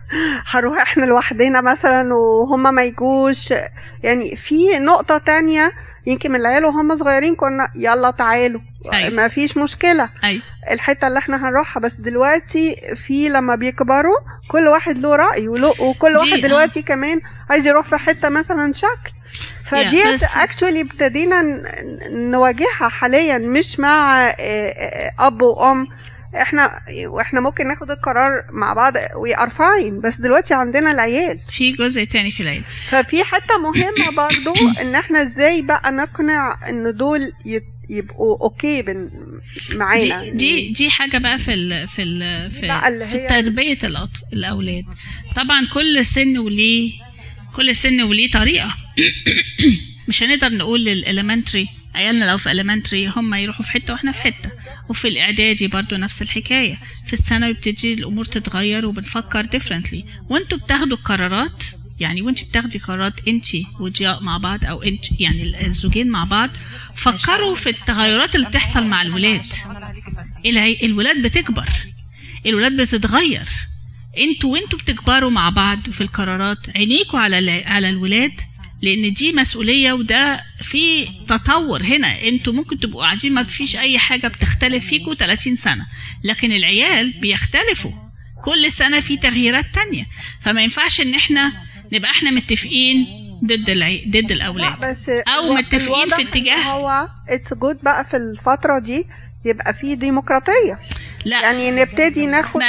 هنروح إحنا لوحدنا مثلا وهم ما يجوش. يعني في نقطة تانية يمكن من العيال وهم صغيرين كنا يلا تعالوا. أيوة. ما فيش مشكلة. أي. الحتة اللي إحنا هنروحها. بس دلوقتي في لما بيكبروا كل واحد له رأي وكل واحد آه. دلوقتي كمان عايز يروح في حتة مثلا شكل. فدي بس- actually ابتدينا نواجهها حاليا مش مع آه، آه، أب وأم. إحنا وإحنا ممكن ناخد القرار مع بعض we are fine بس دلوقتي عندنا العيال. في جزء تاني في العيد ففي حتة مهمة برضو إن إحنا إزاي بقى نقنع إن دول يت- يبقوا okay بن معانا. دي دي دي حاجة بقى في ال في ال في, في تربية الأولاد. طبعا كل سن وليه كل سن وليه طريقة. مش هنقدر نقول لل elementary عيالنا لو في elementary هم يروحوا في حتة وإحنا في حتة. وفي الإعدادي برضو نفس الحكاية. في الثانوي بتبتدي الأمور تتغير وبنفكر differently وانتوا بتاخدوا القرارات يعني وانت بتاخدي قرارات انت وضياء مع بعض أو انت يعني الزوجين مع بعض. فكروا في التغيرات اللي بتحصل مع الولاد. الولاد بتكبر. الولاد بتتغير. أنتوا وانتوا بتكبروا مع بعض في القرارات عينيكوا على على الولاد لأن دي مسؤولية وده في تطور هنا. أنتوا ممكن تبقوا قاعدين ما فيش أي حاجة بتختلف فيكوا 30 سنة لكن العيال بيختلفوا. كل سنة في تغييرات تانية. فما ينفعش إن إحنا نبقى إحنا متفقين ضد العي... ضد الأولاد. بس أو متفقين في اتجاه هو it's good بقى في الفترة دي يبقى في ديمقراطية. لا. يعني نبتدي ناخد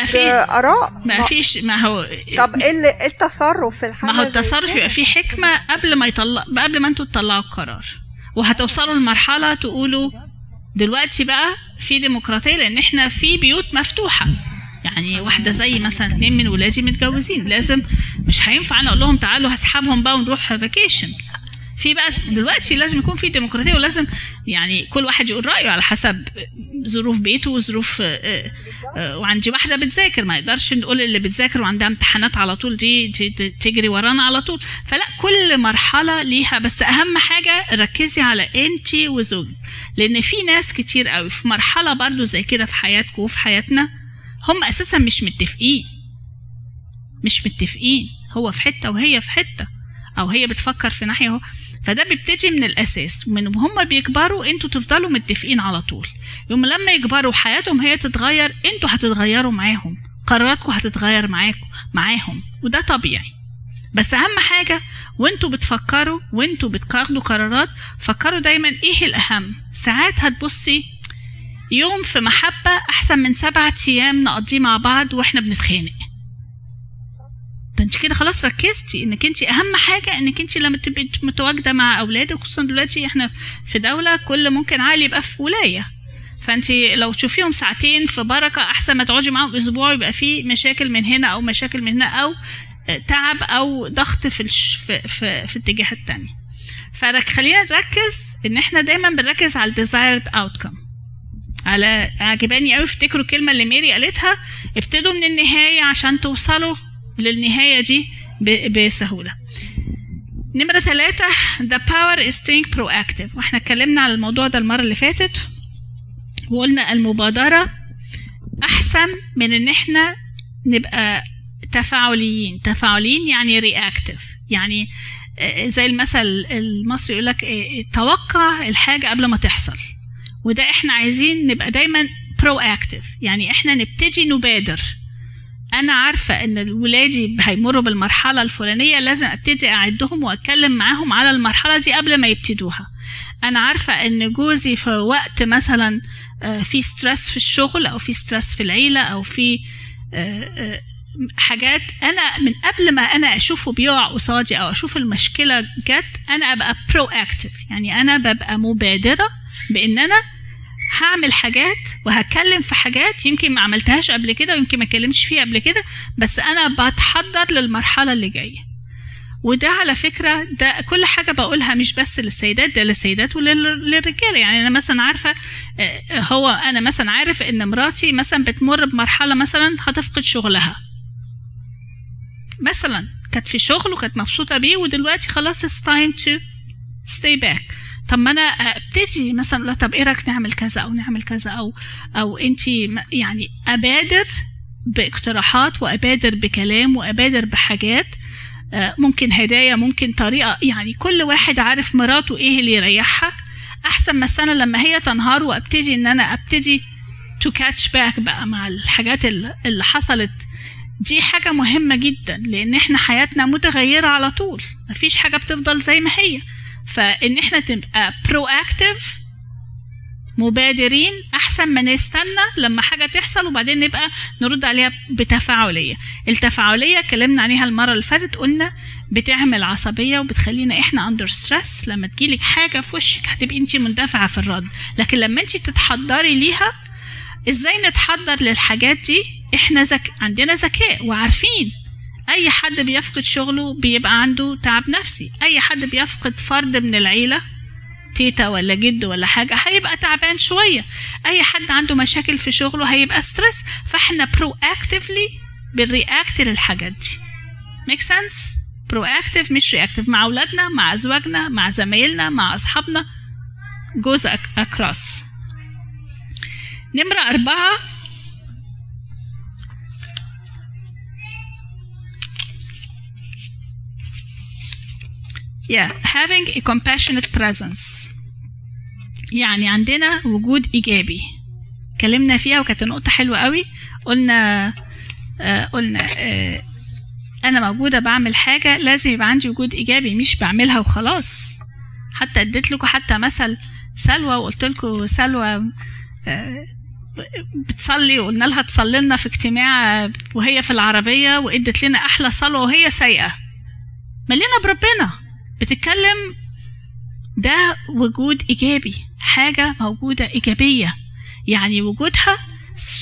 آراء. ما فيش ما هو طب إيه إيه التصرف في الحالة ما هو التصرف؟ يبقى فيه حكمة قبل ما يطلع قبل ما أنتوا تطلعوا القرار. وهتوصلوا لمرحلة تقولوا دلوقتي بقى في ديمقراطية لأن إحنا في بيوت مفتوحة. يعني واحدة زي مثلا اتنين من ولادي متجوزين. لازم مش هينفع أنا أقول لهم تعالوا هسحبهم بقى ونروح فاكيشن في بقى دلوقتي لازم يكون في ديمقراطية ولازم يعني كل واحد يقول رأيه على حسب ظروف بيته وظروف آه، آه، وعندي واحدة بتذاكر. ما يقدرش نقول اللي بتذاكر وعندها امتحانات على طول دي دي- دي تجري ورانا على طول. فلا كل مرحلة ليها بس أهم حاجة ركزي على انت وزوجك لأن في ناس كتير قوي في مرحلة برضو زي كده في حياتكم وفي حياتنا هم أساسا مش متفقين. مش متفقين هو في حتة وهي في حتة أو هي بتفكر في ناحية هو فده بيبتدي من الأساس. من وهم بيكبروا أنتوا تفضلوا متفقين على طول. يوم لما يكبروا حياتهم هي تتغير أنتوا هتتغيروا معاهم. قراراتكم هتتغير معاكم معاهم. وده طبيعي. بس أهم حاجة وانتوا بتفكروا وانتوا بتاخدوا قرارات فكروا دايما إيه الأهم؟ ساعات هتبصي يوم في محبة أحسن من سبعة أيام نقضيه مع بعض وإحنا بنتخانق. انت كده خلاص ركزتي انك انت اهم حاجة انك انت لما تبقي متواجدة مع أولادك خصوصا دلوقتي إحنا في دولة كل ممكن عالي يبقى في ولاية. فانت لو تشوفيهم ساعتين في بركة أحسن ما تقعدي معاهم أسبوع يبقى في مشاكل من هنا أو مشاكل من هنا أو تعب أو ضغط في الش... في في, في الاتجاه التاني. فخلينا نركز إن إحنا دايما بنركز على الديزايرد اوتكم على عجباني قوي افتكروا الكلمة اللي ميري قالتها ابتدوا من النهاية عشان توصلوا للنهاية دي ب- بسهولة. نمرة ثلاثة the power is staying proactive. وإحنا اتكلمنا على الموضوع ده المرة اللي فاتت وقلنا المبادرة أحسن من إن إحنا نبقى تفاعليين. تفاعليين يعني reactive. يعني آه، زي المثل المصري يقول لك توقع الحاجة قبل ما تحصل. وده إحنا عايزين نبقى دايما برو اكتف يعني إحنا نبتدي نبادر. أنا عارفة إن ولادي هيمروا بالمرحلة الفلانية لازم أبتدي أعدهم وأتكلم معاهم على المرحلة دي قبل ما يبتدوها. أنا عارفة إن جوزي في وقت مثلا آه، في stress في الشغل أو في stress في العيلة أو في آه، آه، حاجات أنا من قبل ما أنا أشوفه بيقع قصادي أو أشوف المشكلة جت أنا أبقى proactive يعني أنا ببقى مبادرة بإن أنا هعمل حاجات وهتكلم في حاجات يمكن ما عملتهاش قبل كده ويمكن ما اتكلمتش فيها قبل كده بس أنا بتحضر للمرحلة اللي جاية. وده على فكرة ده كل حاجة بقولها مش بس للسيدات ده للسيدات وللرجالة يعني أنا مثلا عارفة آه، هو أنا مثلا عارف إن مراتي مثلا بتمر بمرحلة مثلا هتفقد شغلها. مثلا كانت في شغل وكانت مبسوطة بيه ودلوقتي خلاص it's time to stay back. طب ما أنا أبتدي مثلا لا طب إيه رأيك نعمل كذا أو نعمل كذا أو أو أنت يعني أبادر باقتراحات وأبادر بكلام وأبادر بحاجات آه، ممكن هدايا ممكن طريقة يعني كل واحد عارف مراته إيه اللي يريحها. أحسن ما السنة لما هي تنهار وأبتدي إن أنا أبتدي to catch back بقى مع الحاجات ال- اللي حصلت. دي حاجة مهمة جدا لأن إحنا حياتنا متغيرة على طول. مفيش حاجة بتفضل زي ما هي. فإن إحنا تبقى proactive مبادرين أحسن ما نستنى لما حاجة تحصل وبعدين نبقى نرد عليها بتفاعلية. التفاعلية اتكلمنا عليها المرة اللي فاتت قلنا بتعمل عصبية وبتخلينا إحنا under stress لما تجيلك حاجة في وشك هتبقي انت مندفعة في الرد. لكن لما انت تتحضري ليها إزاي نتحضر للحاجات دي؟ إحنا زك... عندنا ذكاء وعارفين أي حد بيفقد شغله بيبقى عنده تعب نفسي. أي حد بيفقد فرد من العيلة تيتا ولا جد ولا حاجة هيبقى تعبان شوية. أي حد عنده مشاكل في شغله هيبقى stress فإحنا proactively بن react للحاجات دي. make sense proactive مش reactive مع أولادنا مع أزواجنا مع زمايلنا مع أصحابنا. جوز across نمرة أربعة. Yeah having a compassionate presence. يعني عندنا وجود إيجابي. اتكلمنا فيها وكانت نقطة حلوة قوي. قلنا آه قلنا آه أنا موجودة بعمل حاجة لازم يبقى عندي وجود إيجابي مش بعملها وخلاص. حتى اديت لكم حتى مثل سلوى وقلت لكم سلوى آه بتصلي وقلنا لها تصلي لنا في اجتماع وهي في العربية وادت لنا أحلى صلوة وهي سايقة. ملينا بربنا. بتتكلم ده وجود إيجابي حاجة موجودة إيجابية. يعني وجودها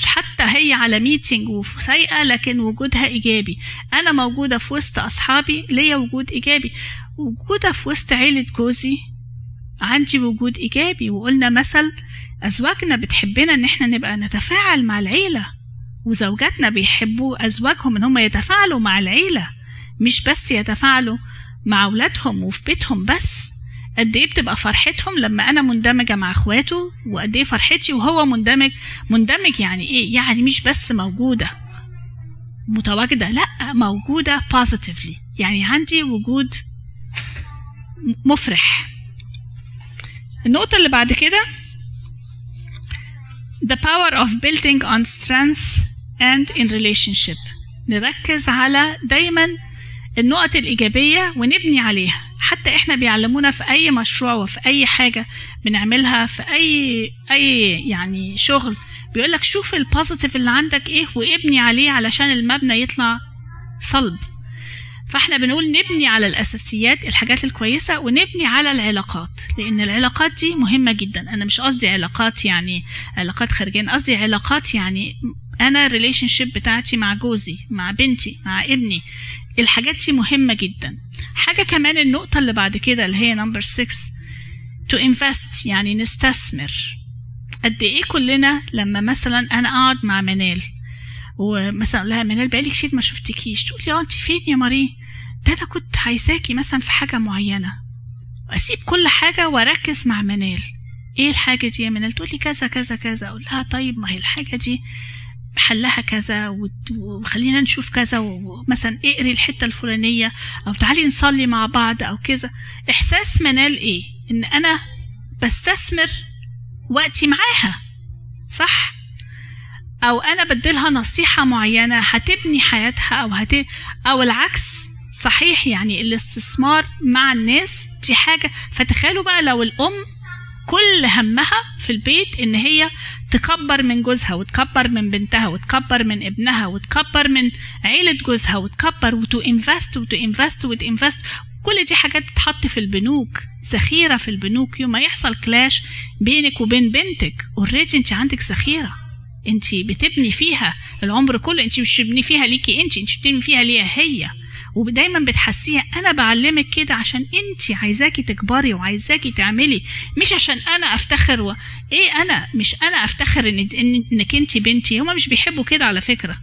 حتى هي على ميتنج وسايقة لكن وجودها إيجابي. أنا موجودة في وسط أصحابي ليا وجود إيجابي. وجودة في وسط عيلة جوزي عندي وجود إيجابي. وقلنا مثل أزواجنا بتحبنا إن إحنا نبقى نتفاعل مع العيلة. وزوجاتنا بيحبوا أزواجهم إن هم يتفاعلوا مع العيلة مش بس يتفاعلوا مع أولادهم وفي بيتهم بس. قد إيه بتبقى فرحتهم لما أنا مندمجة مع أخواته؟ وقد إيه فرحتي وهو مندمج؟ مندمج يعني إيه؟ يعني مش بس موجودة. متواجدة. لأ موجودة positively. يعني عندي وجود مفرح. النقطة اللي بعد كده. The power of building on strength and in relationship. نركز على دايما النقط الإيجابية ونبني عليها. حتى إحنا بيعلمونا في أي مشروع وفي أي حاجة بنعملها في أي أي يعني شغل بيقولك شوف البوزيتيف اللي عندك إيه وابني عليه علشان المبنى يطلع صلب. فإحنا بنقول نبني على الأساسيات الحاجات الكويسة ونبني على العلاقات لأن العلاقات دي مهمة جدا. أنا مش قصدي علاقات يعني علاقات خارجيه قصدي علاقات يعني أنا ال relationship بتاعتي مع جوزي مع بنتي مع ابني. الحاجات دي مهمة جدا. حاجة كمان النقطة اللي بعد كده اللي هي number 6 to invest يعني نستثمر. قد إيه كلنا لما مثلا أنا أقعد مع منال ومثلا لها منال بقالي كتير ما شفتكيش تقول لي آه انت فين يا ماري؟ ده أنا كنت عايزاكي مثلا في حاجة معينة. أسيب كل حاجة وأركز مع منال. إيه الحاجة دي يا منال؟ تقول لي كذا كذا كذا. أقول لها طيب ما هي الحاجة دي حلها كذا وخلينا نشوف كذا ومثلا اقري الحتة الفلانية أو تعالي نصلي مع بعض أو كذا. إحساس منال إيه إن أنا بستثمر وقتي معاها صح؟ أو أنا بديلها نصيحة معينة هتبني حياتها أو هت أو العكس صحيح؟ يعني الاستثمار مع الناس دي حاجة. فتخيلوا بقى لو الأم كل همها في البيت إن هي تكبر من جوزها وتكبر من بنتها وتكبر من ابنها وتكبر من عيلة جوزها وتكبر و to invest و to invest و to invest كل دي حاجات تتحط في البنوك ذخيرة في البنوك. يوم ما يحصل clash بينك وبين بنتك already انت عندك ذخيرة. انت بتبني فيها العمر كله انت مش بتبني فيها ليكي انت انت بتبني فيها ليها هي. ودايما بتحسيها أنا بعلمك كده عشان أنت عايزاكي تكبري وعايزاكي تعملي مش عشان أنا أفتخر و... إيه أنا؟ مش أنا أفتخر إن إنك أنت بنتي هما مش بيحبوا كده على فكرة.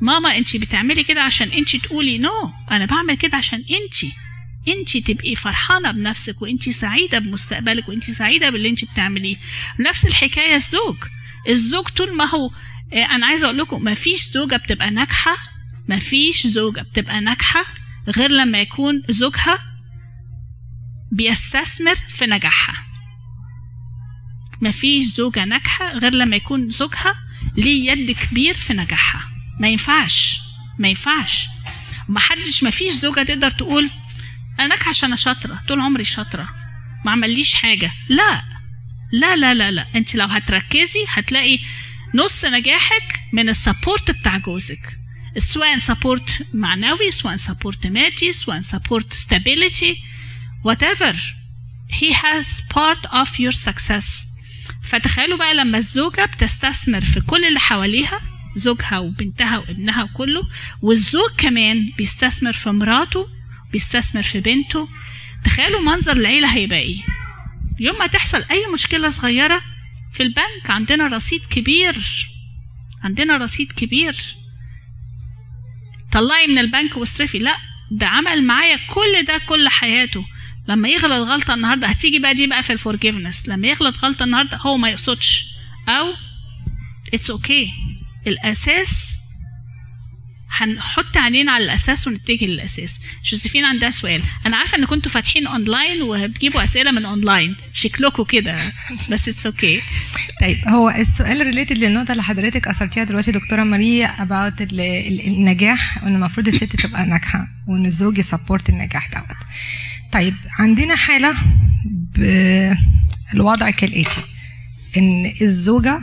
ماما أنت بتعملي كده عشان أنت تقولي نو no. أنا بعمل كده عشان أنت. أنت تبقي فرحانة بنفسك وأنت سعيدة بمستقبلك وأنت سعيدة باللي أنت بتعمليه. نفس الحكاية الزوج. الزوج طول ما هو آه، أنا عايزة أقول لكم ما فيش زوجة بتبقى ناجحة ما فيش زوجة بتبقى ناجحة غير لما يكون زوجها بيستثمر في نجاحها. مفيش زوجة ناجحة غير لما يكون زوجها ليه يد كبير في نجاحها. ما ينفعش ما ينفعش. ومحدش مفيش زوجة تقدر تقول أنا ناجحة عشان أنا شاطرة طول عمري شاطرة ما عمليش حاجة. لا لا لا لا لا. انت لو هتركزي هتلاقي نص نجاحك من ال support بتاع جوزك. سواء support معنوي سواء support مادي سواء support stability whatever. He has part of your success. فتخيلوا بقى لما الزوجة بتستثمر في كل اللي حواليها زوجها وبنتها وابنها وكله والزوج كمان بيستثمر في مراته بيستثمر في بنته. تخيلوا منظر العيلة هيبقى إيه؟ يوم ما تحصل أي مشكلة صغيرة في البنك عندنا رصيد كبير عندنا رصيد كبير. طلعي من البنك واصرفي. لا ده عمل معايا كل ده كل حياته. لما يغلط غلطة النهاردة هتيجي بقى دي بقى في ال forgiveness لما يغلط غلطة النهاردة هو ما يقصدش. أو it's okay okay. الأساس هنحط عينينا على الأساس ونتجه للأساس. جوزيفين عندها سؤال. أنا عارفة إن كنتوا فاتحين أونلاين وبتجيبوا أسئلة من أونلاين شكلكوا كده. بس it's okay okay. طيب هو السؤال related للنقطة اللي حضرتك أثرتيها دلوقتي دكتورة ماريا ال- النجاح وإن المفروض الست تبقى ناجحة وإن الزوج ي support النجاح دوت. طيب عندنا حالة بالوضع كالآتي. إن الزوجة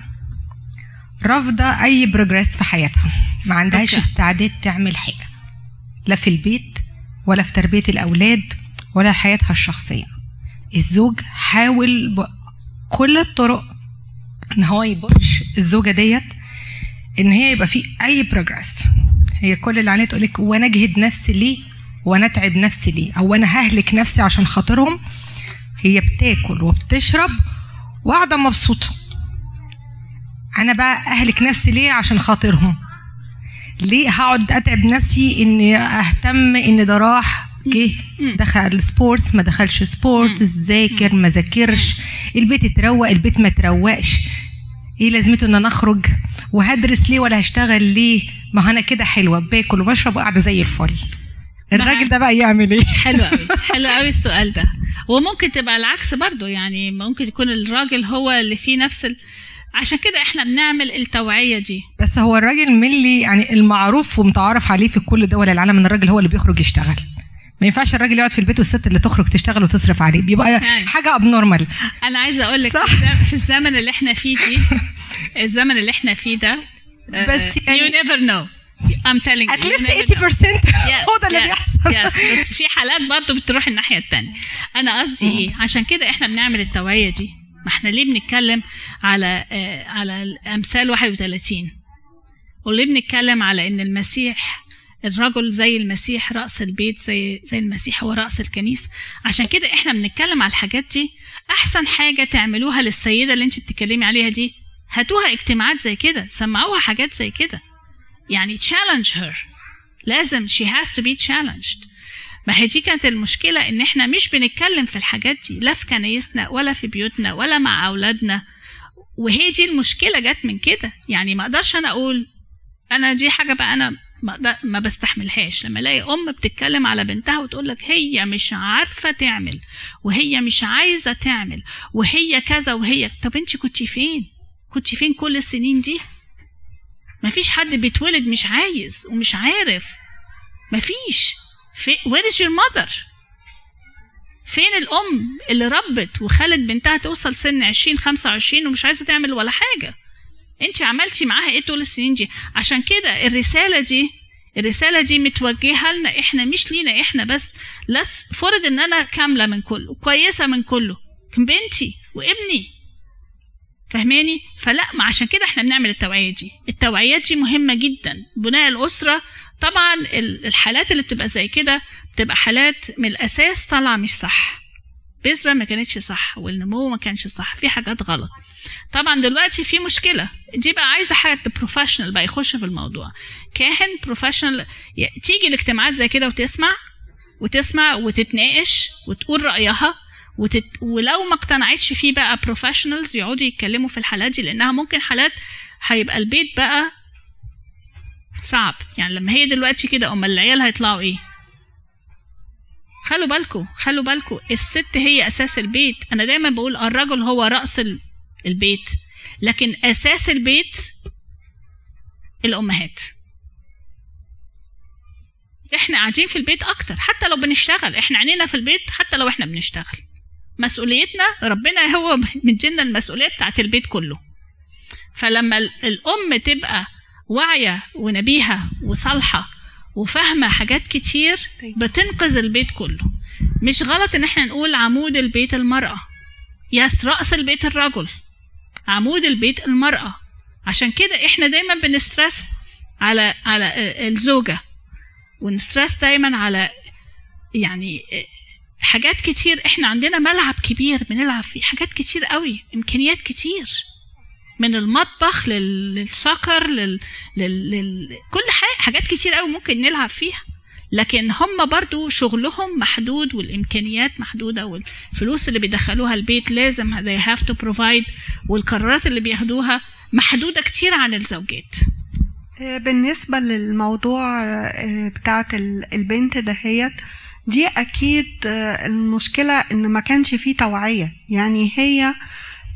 رافضة أي progress في حياتها. ما عندهاش. استعداد تعمل حاجة. لا في البيت ولا في تربية الأولاد ولا حياتها الشخصية. الزوج حاول بكل الطرق إن هو ي push الزوجة ديت إن هي يبقى في أي progress هي كل اللي عليها تقول لك وأنا أجهد نفسي ليه وأنا أتعب نفسي ليه أو أنا ههلك نفسي عشان خاطرهم. هي بتاكل وبتشرب وقاعدة مبسوطة. أنا بقى أهلك نفسي ليه عشان خاطرهم؟ ليه هقعد أتعب نفسي إني أهتم إن ده راح؟ جه دخل sports ما دخلش sport ذاكر ما ذاكرش. البيت اتروق البيت ما تروقش. إيه لازمته إن أنا أخرج؟ وهدرس ليه ولا هشتغل ليه؟ ما أنا كده حلوة باكل وبشرب وقاعدة زي الفل. الراجل ده بقى يعمل إيه؟ حلو قوي حلو قوي السؤال ده. وممكن تبقى العكس برضو يعني ممكن يكون الراجل هو اللي فيه نفس ال... عشان كده إحنا بنعمل التوعية دي بس هو الراجل من اللي يعني المعروف ومتعارف عليه في كل دول العالم إن الراجل هو اللي بيخرج يشتغل ما ينفعش الراجل يقعد في البيت والست اللي تخرج تشتغل وتصرف عليه بيبقى يعني. حاجة ابنورمال أنا عايزة أقول لك. في الزمن- اللي إحنا فيه دي الزمن اللي إحنا فيه ده بس uh, يعني- you never know I'm telling you, never know. 80% Yes, هو ده اللي yes, بيحصل yes. بس في حالات برضه بتروح الناحية التانية أنا قصدي إيه عشان كده إحنا بنعمل التوعية دي ما إحنا ليه بنتكلم على آه على أمثال 31 وليه بنتكلم على إن المسيح الرجل زي المسيح رأس البيت زي زي المسيح هو رأس الكنيسة؟ عشان كده إحنا بنتكلم على الحاجات دي. أحسن حاجة تعملوها للسيدة اللي أنت بتتكلمي عليها دي هاتوها اجتماعات زي كده سمعوها حاجات زي كده. يعني challenge her. لازم she has to be challenged. ما هي دي كانت المشكلة إن إحنا مش بنتكلم في الحاجات دي لا في كنايسنا ولا في بيوتنا ولا مع أولادنا. وهي دي المشكلة جت من كده. يعني ما أقدرش أنا أقول أنا دي حاجة بقى أنا ما, بستحملهاش. لما ألاقي أم بتتكلم على بنتها وتقول لك هي مش عارفة تعمل وهي مش عايزة تعمل وهي كذا وهي طب انت كنتي فين؟ كنتي فين كل السنين دي؟ مفيش حد بيتولد مش عايز ومش عارف. مفيش في where is your mother? فين الأم اللي ربت وخلت بنتها توصل سن 20 25 ومش عايزة تعمل ولا حاجة؟ انت عملتي معاها إيه طول السنين دي؟ عشان كده الرسالة دي الرسالة دي متوجهة لنا إحنا مش لينا إحنا بس. Let's فرض ان أنا كاملة من كله كويسة من كله بنتي وابني. فهماني فلا ما عشان كده إحنا بنعمل التوعية دي. التوعيات دي مهمة جدا. بناء الأسرة طبعا ال- الحالات اللي بتبقى زي كده بتبقى حالات من الأساس طالعة مش صح. بذرة ما كانتش صح والنمو ما كانش صح في حاجات غلط. طبعا دلوقتي في مشكلة. دي بقى عايزة حد بروفيشنال بقى يخش في الموضوع. كاهن professional تيجي الاجتماعات زي كده وتسمع وتسمع وتتناقش وتقول رأيها وتت... ولو ما اقتنعتش فيه بقى professionals يقعدوا يتكلموا في الحالات دي لأنها ممكن حالات هيبقى البيت بقى صعب. يعني لما هي دلوقتي كده أمال العيال هيطلعوا إيه؟ خلوا بالكم خلوا بالكم الست هي أساس البيت. أنا دايما بقول الرجل هو رأس ال- البيت. لكن أساس البيت الأمهات. إحنا قاعدين في البيت أكتر حتى لو بنشتغل. إحنا عينينا في البيت حتى لو إحنا بنشتغل. مسؤوليتنا ربنا هو مدينا المسؤولية بتاعت البيت كله. فلما ال- الأم تبقى واعيه ونبيهه وصالحة وفاهمة حاجات كتير بتنقذ البيت كله. مش غلط إن إحنا نقول عمود البيت المرأة. يس رأس البيت الرجل. عمود البيت المرأة. عشان كده إحنا دايما بنسترس على على الزوجة. ونسترس دايما على يعني حاجات كتير. إحنا عندنا ملعب كبير بنلعب فيه. حاجات كتير قوي إمكانيات كتير. من المطبخ لل- للسكر لل... لل... لل... كل حاجة حاجات كتير قوي ممكن نلعب فيها. لكن هم برضو شغلهم محدود والإمكانيات محدودة والفلوس اللي بيدخلوها البيت لازم they have to provide والقرارات اللي بياخدوها محدودة كتير عن الزوجات. آه، بالنسبة للموضوع آه، بتاعت ال- البنت دهيت دي أكيد آه، المشكلة إن ما كانش فيه توعية. يعني هي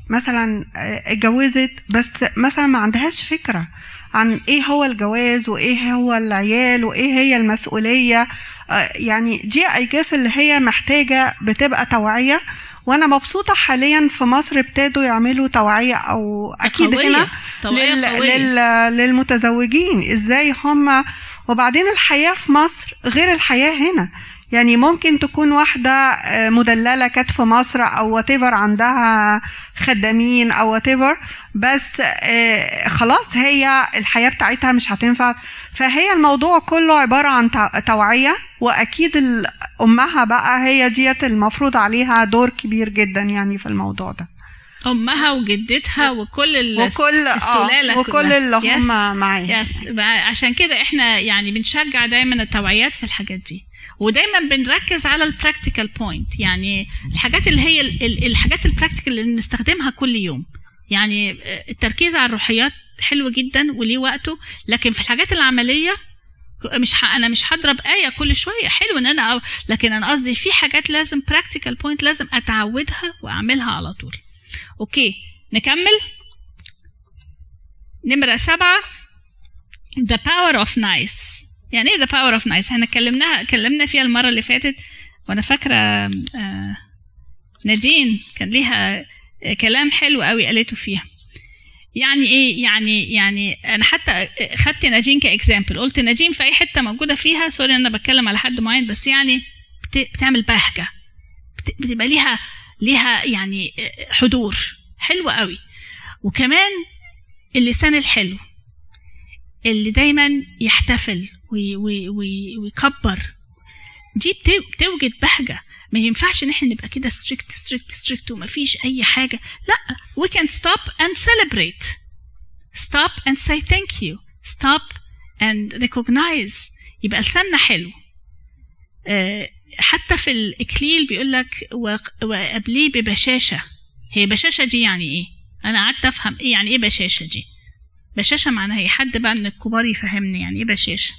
مثلا آه، اتجوزت بس مثلا ما عندهاش فكرة عن إيه هو الجواز وإيه هو العيال وإيه هي المسؤولية. آه، يعني دي ايجاس اللي هي محتاجة بتبقى توعية. وأنا مبسوطة حاليا في مصر ابتدوا يعملوا توعية أو أكيد قوية. هنا توعية لل... قوية. لل... للمتزوجين. إزاي هم؟ وبعدين الحياة في مصر غير الحياة هنا. يعني ممكن تكون واحدة آه، مدللة كانت في مصر أو whatever عندها خدامين أو whatever بس آه، خلاص هي الحياة بتاعتها مش هتنفع. فهي الموضوع كله عبارة عن تو- توعية وأكيد أمها بقى هي ديت المفروض عليها دور كبير جدا يعني في الموضوع ده. أمها وجدتها وكل وكل السلالة آه وكل كلها. اللي. هم معايا yes عشان كده إحنا يعني بنشجع دايما التوعيات في الحاجات دي. ودايما بنركز على ال practical point يعني الحاجات اللي هي ال- ال- الحاجات ال practical اللي بنستخدمها كل يوم. يعني آه، التركيز على الروحيات حلو جدا وليه وقته لكن في الحاجات العملية مش. أنا مش هضرب آية كل شوية حلو إن أنا لكن أنا قصدي في حاجات لازم practical point لازم أتعودها وأعملها على طول. okay نكمل؟ نمرة سبعة. The power of nice. يعني إيه the power of nice إحنا اتكلمناها اتكلمنا فيها المرة اللي فاتت وأنا فاكرة آه، نادين كان ليها آه، كلام حلو قوي قالته فيها. يعني إيه؟ يعني يعني أنا حتى خدت نادين ك example قلت نادين في أي حتة موجودة فيها sorry أنا بتكلم على حد معين بس يعني بت- بتعمل بهجة. بت- بتبقى ليها ليها يعني حضور. حلو قوي. وكمان اللسان الحلو اللي دايما يحتفل ويكبر دي بت- بتوجد بهجة ما ينفعش إن إحنا نبقى كده strict strict strict ومفيش أي حاجة لأ we can stop and celebrate stop and say thank you stop and recognize يبقى لساننا حلو آه، حتى في الإكليل بيقول لك وقبليه ببشاشة هي بشاشة دي يعني إيه؟ أنا قعدت أفهم إيه يعني إيه بشاشة دي؟ بشاشة معناها إيه؟ حد بقى من الكبار يفهمني يعني إيه بشاشة؟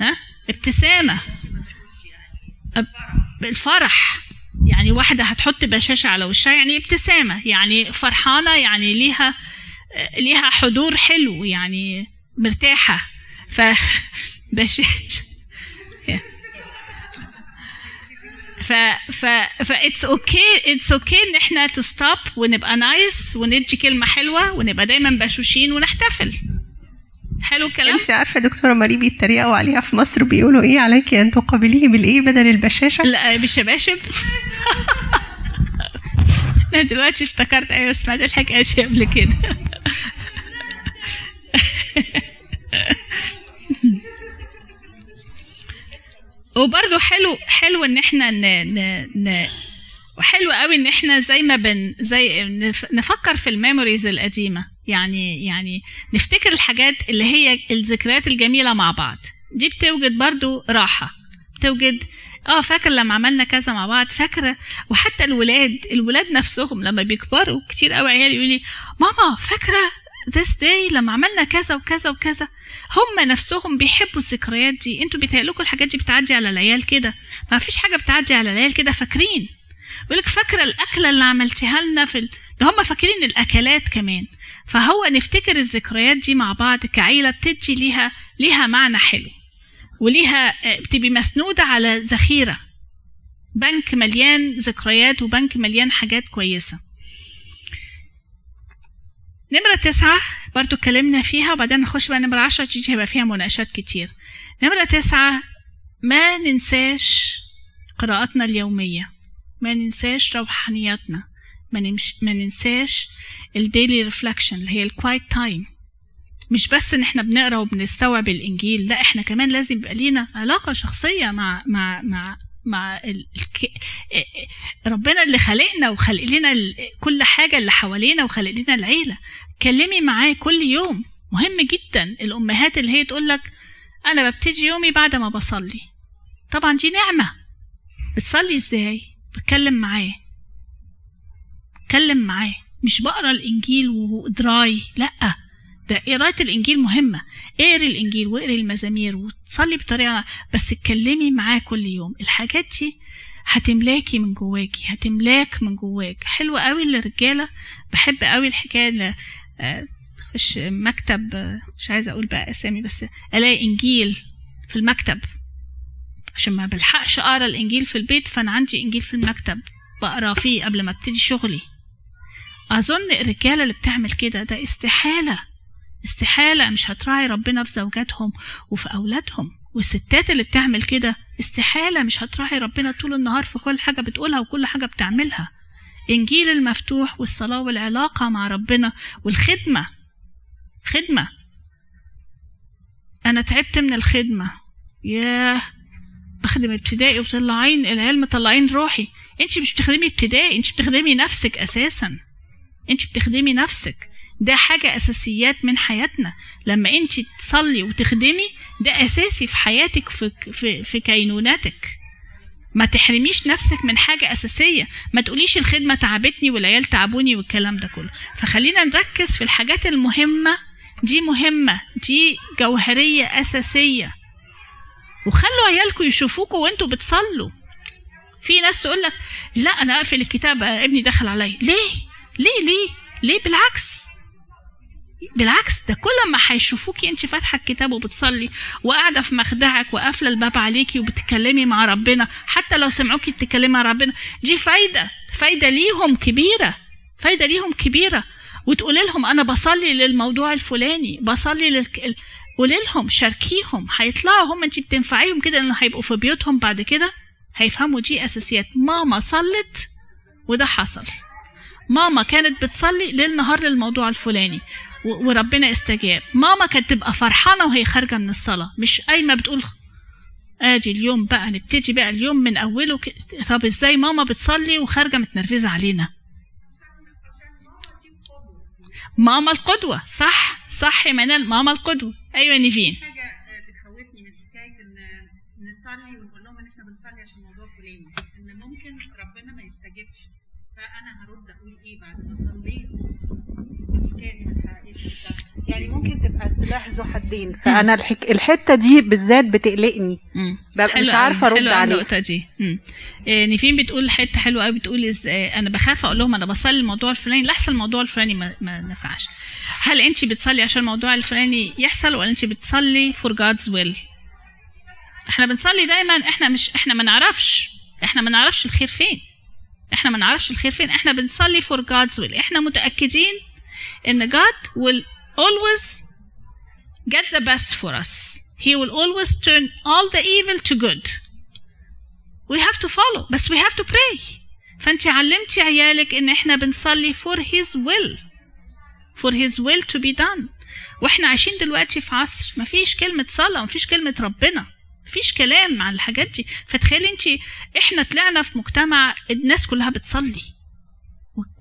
ها؟ ابتسامة. الفرح يعني واحدة هتحط بشاشة على وشها يعني ابتسامة. يعني فرحانة يعني ليها ليها حضور حلو يعني مرتاحة. ف بشاشة. ف ف ف it's okay it's okay إن إحنا to stop ونبقى nice وندي كلمة حلوة ونبقى دايما بشوشين ونحتفل. حلو الكلام. انت عارفة دكتورة ماري بيتريقوا عليها في مصر بيقولوا إيه عليك أن تقابليه بالايه بدل البشاشة؟ لا بالشباشب أنا دلوقتي افتكرت أيوه سمعت الحكاية قبل كده. وبرضه حلو حلو إن إحنا ن... ن... ن... وحلو قوي إن إحنا زي ما بن زي نف... نفكر في الميموريز القديمة. يعني يعني نفتكر الحاجات اللي هي الذكريات الجميلة مع بعض. دي بتوجد برضو راحة بتوجد آه فاكر لما عملنا كذا مع بعض فاكره وحتى الولاد الولاد نفسهم لما بيكبروا كتير قوي عيال يقولوا لي ماما فاكرة this day لما عملنا كذا وكذا وكذا؟ هم نفسهم بيحبوا الذكريات دي. أنتوا بيتهيألكوا الحاجات دي بتعدي على العيال كده. ما فيش حاجة بتعدي على العيال كده فاكرين. يقول لك فاكرة الأكلة اللي عملتيها لنا في هم فاكرين الأكلات كمان. فهو نفتكر الذكريات دي مع بعض كعيلة بتدي ليها ليها معنى حلو. وليها آه، بتبقي مسنودة على ذخيرة. بنك مليان ذكريات وبنك مليان حاجات كويسة. نمرة تسعة برضو اتكلمنا فيها وبعدين نخش بقى نمرة عشرة دي هيبقى فيها مناقشات كتير. نمرة تسعة ما ننساش قراءاتنا اليومية. ما ننساش روحانياتنا. ما, نمش ما ننساش ال daily reflection اللي هي ال quiet time مش بس إن إحنا بنقرأ وبنستوعب الإنجيل لا إحنا كمان لازم يبقى لينا علاقة شخصية مع مع مع مع ال... الك... ربنا اللي خلقنا وخلق لنا. كل حاجة اللي حوالينا وخلق لنا العيلة. كلمي معاه كل يوم. مهم جدا الأمهات اللي هي تقول لك أنا ببتدي يومي بعد ما بصلي. طبعا دي نعمة. بتصلي إزاي؟ بتكلم معاه. اتكلم معاه. مش بقرأ الإنجيل ودراي لا. ده قرايه الإنجيل مهمة. اقري الإنجيل واقري المزامير وتصلي بطريقة. بس اتكلمي معاه كل يوم. الحاجات دي هتملاكي من جواكي هتملاك من جواك. حلو قوي للرجالة. بحب قوي الحكاية آه، تخش مكتب. مش عايزة أقول بقى أسامي بس ألاقي إنجيل في المكتب. عشان ما بلحقش أقرأ الإنجيل في البيت فأنا عندي إنجيل في المكتب بقرأ فيه قبل ما أبتدي شغلي. أظن الرجالة اللي بتعمل كده ده استحالة. استحالة مش هتراعي ربنا في زوجاتهم وفي أولادهم. والستات اللي بتعمل كده استحالة مش هتراعي ربنا طول النهار في كل حاجة بتقولها وكل حاجة بتعملها. إنجيل المفتوح والصلاة والعلاقة مع ربنا والخدمة. خدمة. أنا تعبت من الخدمة. ياه. بخدم ابتدائي وطلعين العيال مطلعين روحي. انت مش بتخدمي ابتدائي انت بتخدمي نفسك أساسا. انت بتخدمي نفسك. ده حاجة أساسيات من حياتنا. لما انت تصلي وتخدمي ده أساسي في حياتك في, في, في كينوناتك. ما تحرميش نفسك من حاجة أساسية. ما تقوليش الخدمة تعبتني والعيال تعبوني والكلام ده كله. فخلينا نركز في الحاجات المهمة. دي مهمة دي جوهرية أساسية. وخلوا عيالكم يشوفوكوا وانتوا بتصلوا. في ناس تقول لك لا أنا أقفل الكتاب ابني دخل عليا. ليه؟ ليه بالعكس؟ بالعكس ده كل ما هيشوفوكي انت فاتحة الكتاب وبتصلي وقاعدة في مخدعك وقافلة الباب عليكي وبتتكلمي مع ربنا حتى لو سمعوكي تتكلمي مع ربنا دي فايدة فايدة ليهم كبيرة فايدة ليهم كبيرة. وتقولي لهم أنا بصلي للموضوع الفلاني بصلي لل قولي لهم شاركيهم هيطلعوا هم انت بتنفعيهم كده لأنه هيبقوا في بيوتهم بعد كده؟ هيفهموا دي أساسيات. ماما صلت وده حصل. ماما كانت بتصلي ليل نهار للموضوع الفلاني وربنا استجاب. ماما كانت تبقى فرحانة وهي خارجة من الصلاة مش قايمة بتقول ادي اليوم بقى نبتدي بقى اليوم من أوله ك... طب إزاي ماما بتصلي وخارجة متنرفزة علينا؟ ماما القدوة صح صح يا منال ماما القدوة. أيوه نيفين حاجة بتخوفني من حكايه ان نصلي ونقول لهم ان إحنا بنصلي عشان موضوع فلاني ان ممكن ربنا ما يستجبش فانا هرد أقول إيه بعد ما صليت يعني ممكن تبقى سلاح ذو حدين. فأنا الحك... الحتة دي بالذات بتقلقني. ببقى مش عارفة أرد حلو أوي عليه النقطة دي. إيه نيفين بتقول حتة حلوة قوي بتقول إزاي أنا بخاف أقول لهم أنا بصلي الموضوع الفلاني. لحسن الموضوع الفلاني ما, ما نفعش. هل انت بتصلي عشان الموضوع الفلاني يحصل ولا انت بتصلي for God's will إحنا بنصلي دايما إحنا مش إحنا ما نعرفش. إحنا ما نعرفش الخير فين. إحنا ما نعرفش الخير فين إحنا بنصلي for God's will إحنا متاكدين ان God will always get the best for us he will always turn all the evil to good we have to follow بس we have to pray فانت علمتي عيالك ان إحنا بنصلي for his will for his will to be done وإحنا عايشين دلوقتي في عصر مفيش كلمة صلاة مفيش كلمة ربنا مفيش كلام عن الحاجات دي. فتخيلي انت إحنا طلعنا في مجتمع الناس كلها بتصلي.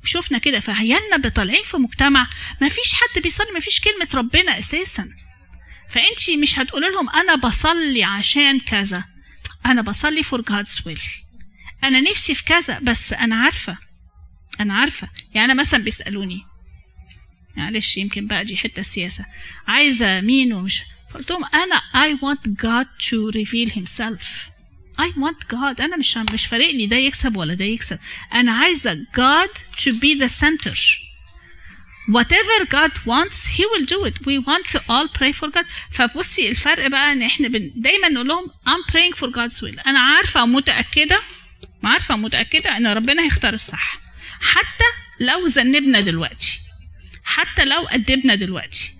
وشفنا كده فعيالنا بطالعين في مجتمع مفيش حد بيصلي مفيش كلمة ربنا أساسا. فانت مش هتقولي لهم أنا بصلي عشان كذا. أنا بصلي for God's will. أنا نفسي في كذا بس أنا عارفة. أنا عارفة. يعني أنا مثلا بيسألوني معلش يمكن بقى دي حتة السياسة عايزة مين ومش فقلت لهم أنا I want God to reveal himself. I want God. أنا مش مش فارقني ده يكسب ولا ده يكسب. أنا عايزة God to be the center. Whatever God wants he will do it. We want to all pray for God. فبصي الفرق بقى إن إحنا بن... دايما نقول لهم I'm praying for God's will. أنا عارفة ومتأكدة عارفة ومتأكدة إن ربنا هيختار الصح. حتى لو ذنبنا دلوقتي حتى لو أدبنا دلوقتي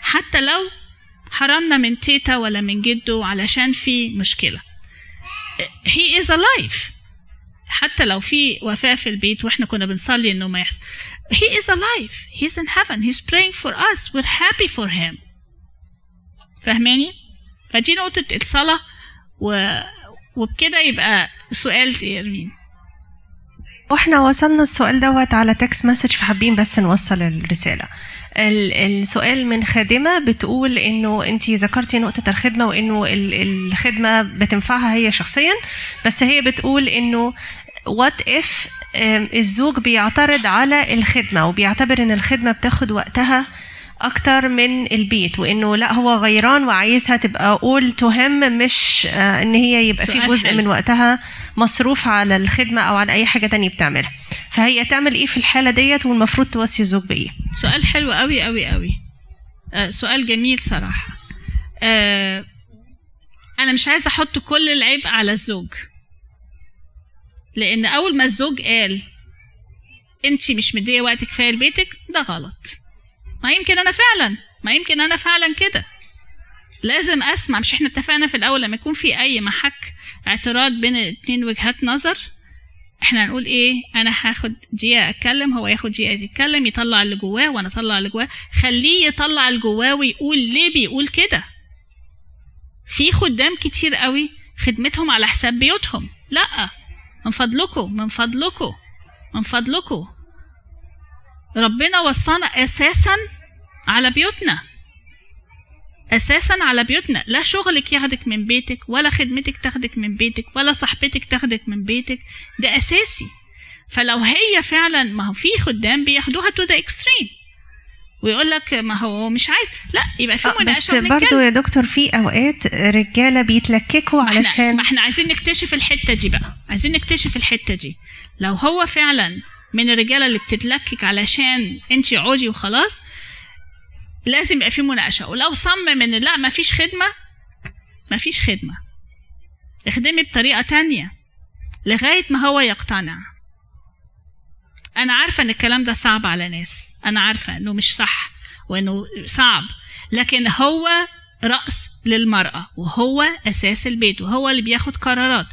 حتى لو حرمنا من تيتا ولا من جده علشان في مشكلة. He is alive. حتى لو في وفاة في البيت وإحنا كنا بنصلي إنه ما يحصل. He is alive. He's in heaven. He's praying for us. We're happy for him. فاهماني؟ فدي نقطة الصلاة و... وبكده يبقى سؤال يرمين وإحنا وصلنا السؤال دوت على text message فحابين بس نوصل الرسالة. ال- السؤال من خادمة بتقول إنه أنت ذكرتي نقطة الخدمة وإنه ال- الخدمة بتنفعها هي شخصيا بس هي بتقول إنه وات اف الزوج بيعترض على الخدمة وبيعتبر إن الخدمة بتاخد وقتها أكتر من البيت وإنه لا هو غيران وعايزها تبقى to him مش آه، إن هي يبقى في جزء. من وقتها مصروف على الخدمة أو على أي حاجة تانية بتعملها. فهي تعمل إيه في الحالة ديت؟ والمفروض توصي الزوج بإيه؟ سؤال حلو قوي قوي قوي آه سؤال جميل صراحة. آه أنا مش عايزة أحط كل العيب على الزوج. لأن أول ما الزوج قال أنت مش مدية وقت كفاية لبيتك ده غلط. ما يمكن أنا فعلا ما يمكن أنا فعلا كده. لازم أسمع مش إحنا اتفقنا في الأول لما يكون في أي محك اعتراض بين اتنين وجهات نظر إحنا هنقول إيه؟ أنا هاخد دقيقه أتكلم هو ياخد دقيقه يتكلم يطلع اللي جواه وأنا أطلع اللي جواه. خليه يطلع اللي جواه ويقول ليه بيقول كده. في خدام كتير قوي خدمتهم على حساب بيوتهم. لأ من فضلكم من فضلكم من فضلكم. ربنا وصانا أساسا على بيوتنا. أساسا على بيوتنا. لا شغلك ياخدك من بيتك ولا خدمتك تاخدك من بيتك ولا صاحبتك تاخدك من بيتك. ده أساسي. فلو هي فعلا ما هو في خدام بياخدوها to the extreme ويقول لك ما هو مش عايز. لا يبقى في آه، بس مناقشه برضو ونتكلم. يا دكتور في أوقات رجالة بيتلككوا علشان ما إحنا عايزين نكتشف الحتة دي بقى. عايزين نكتشف الحتة دي. لو هو فعلا من الرجالة اللي بتتلكك علشان انت عودي وخلاص لازم يبقى في مناقشة. ولو صمم ان لا ما فيش خدمة ما فيش خدمة. اخدمي بطريقة تانية لغاية ما هو يقتنع. أنا عارفة إن الكلام ده صعب على ناس. أنا عارفة إنه مش صح وإنه صعب لكن هو رأس للمرأة وهو أساس البيت وهو اللي بياخد قرارات.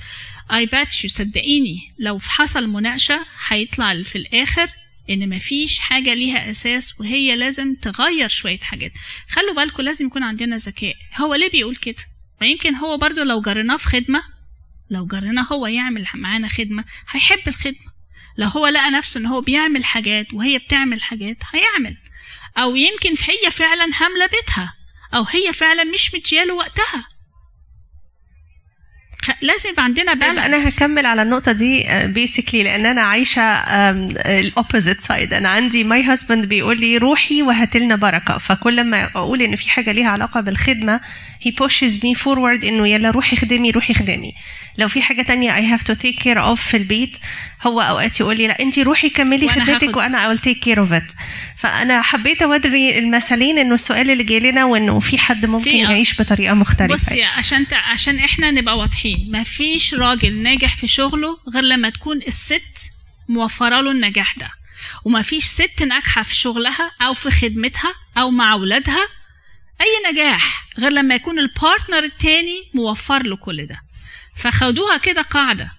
اي بات يو صدقيني لو حصل مناقشة هيطلع في الآخر إن مفيش حاجة ليها أساس وهي لازم تغير شوية حاجات. خلوا بالكم لازم يكون عندنا ذكاء. هو ليه بيقول كده؟ ما يمكن هو برضو لو جريناه في خدمة لو جريناه هو يعمل معانا خدمة هيحب الخدمة. لو هو لقى نفسه إن هو بيعمل حاجات وهي بتعمل حاجات هيعمل. أو يمكن هي فعلا هاملة بيتها أو هي فعلا مش مدياله وقتها. لازم يبقى عندنا طيب أنا balance هكمل على النقطة دي basically لأن أنا عايشة ال opposite side أنا عندي my husband بيقول لي روحي وهات لنا بركة. فكل ما أقول إن في حاجة ليها علاقة بالخدمة he pushes me forward إنه يلا روحي خدمي روحي خدمي لو في حاجة تانية I have to take care of في البيت هو اوقات يقول لي لا انت روحي كملي خدمتك وأنا I will take care of it. فأنا حبيت أوري المثالين إنه السؤال اللي جاي لنا وإنه في حد ممكن في- يعيش بطريقة مختلفة. بصي عشان تع... عشان إحنا نبقى واضحين ما فيش راجل ناجح في شغله غير لما تكون الست موفرة له النجاح ده. وما فيش ست ناجحة في شغلها أو في خدمتها أو مع أولادها أي نجاح غير لما يكون البارتنر التاني موفر له كل ده. فخدوها كده قاعدة.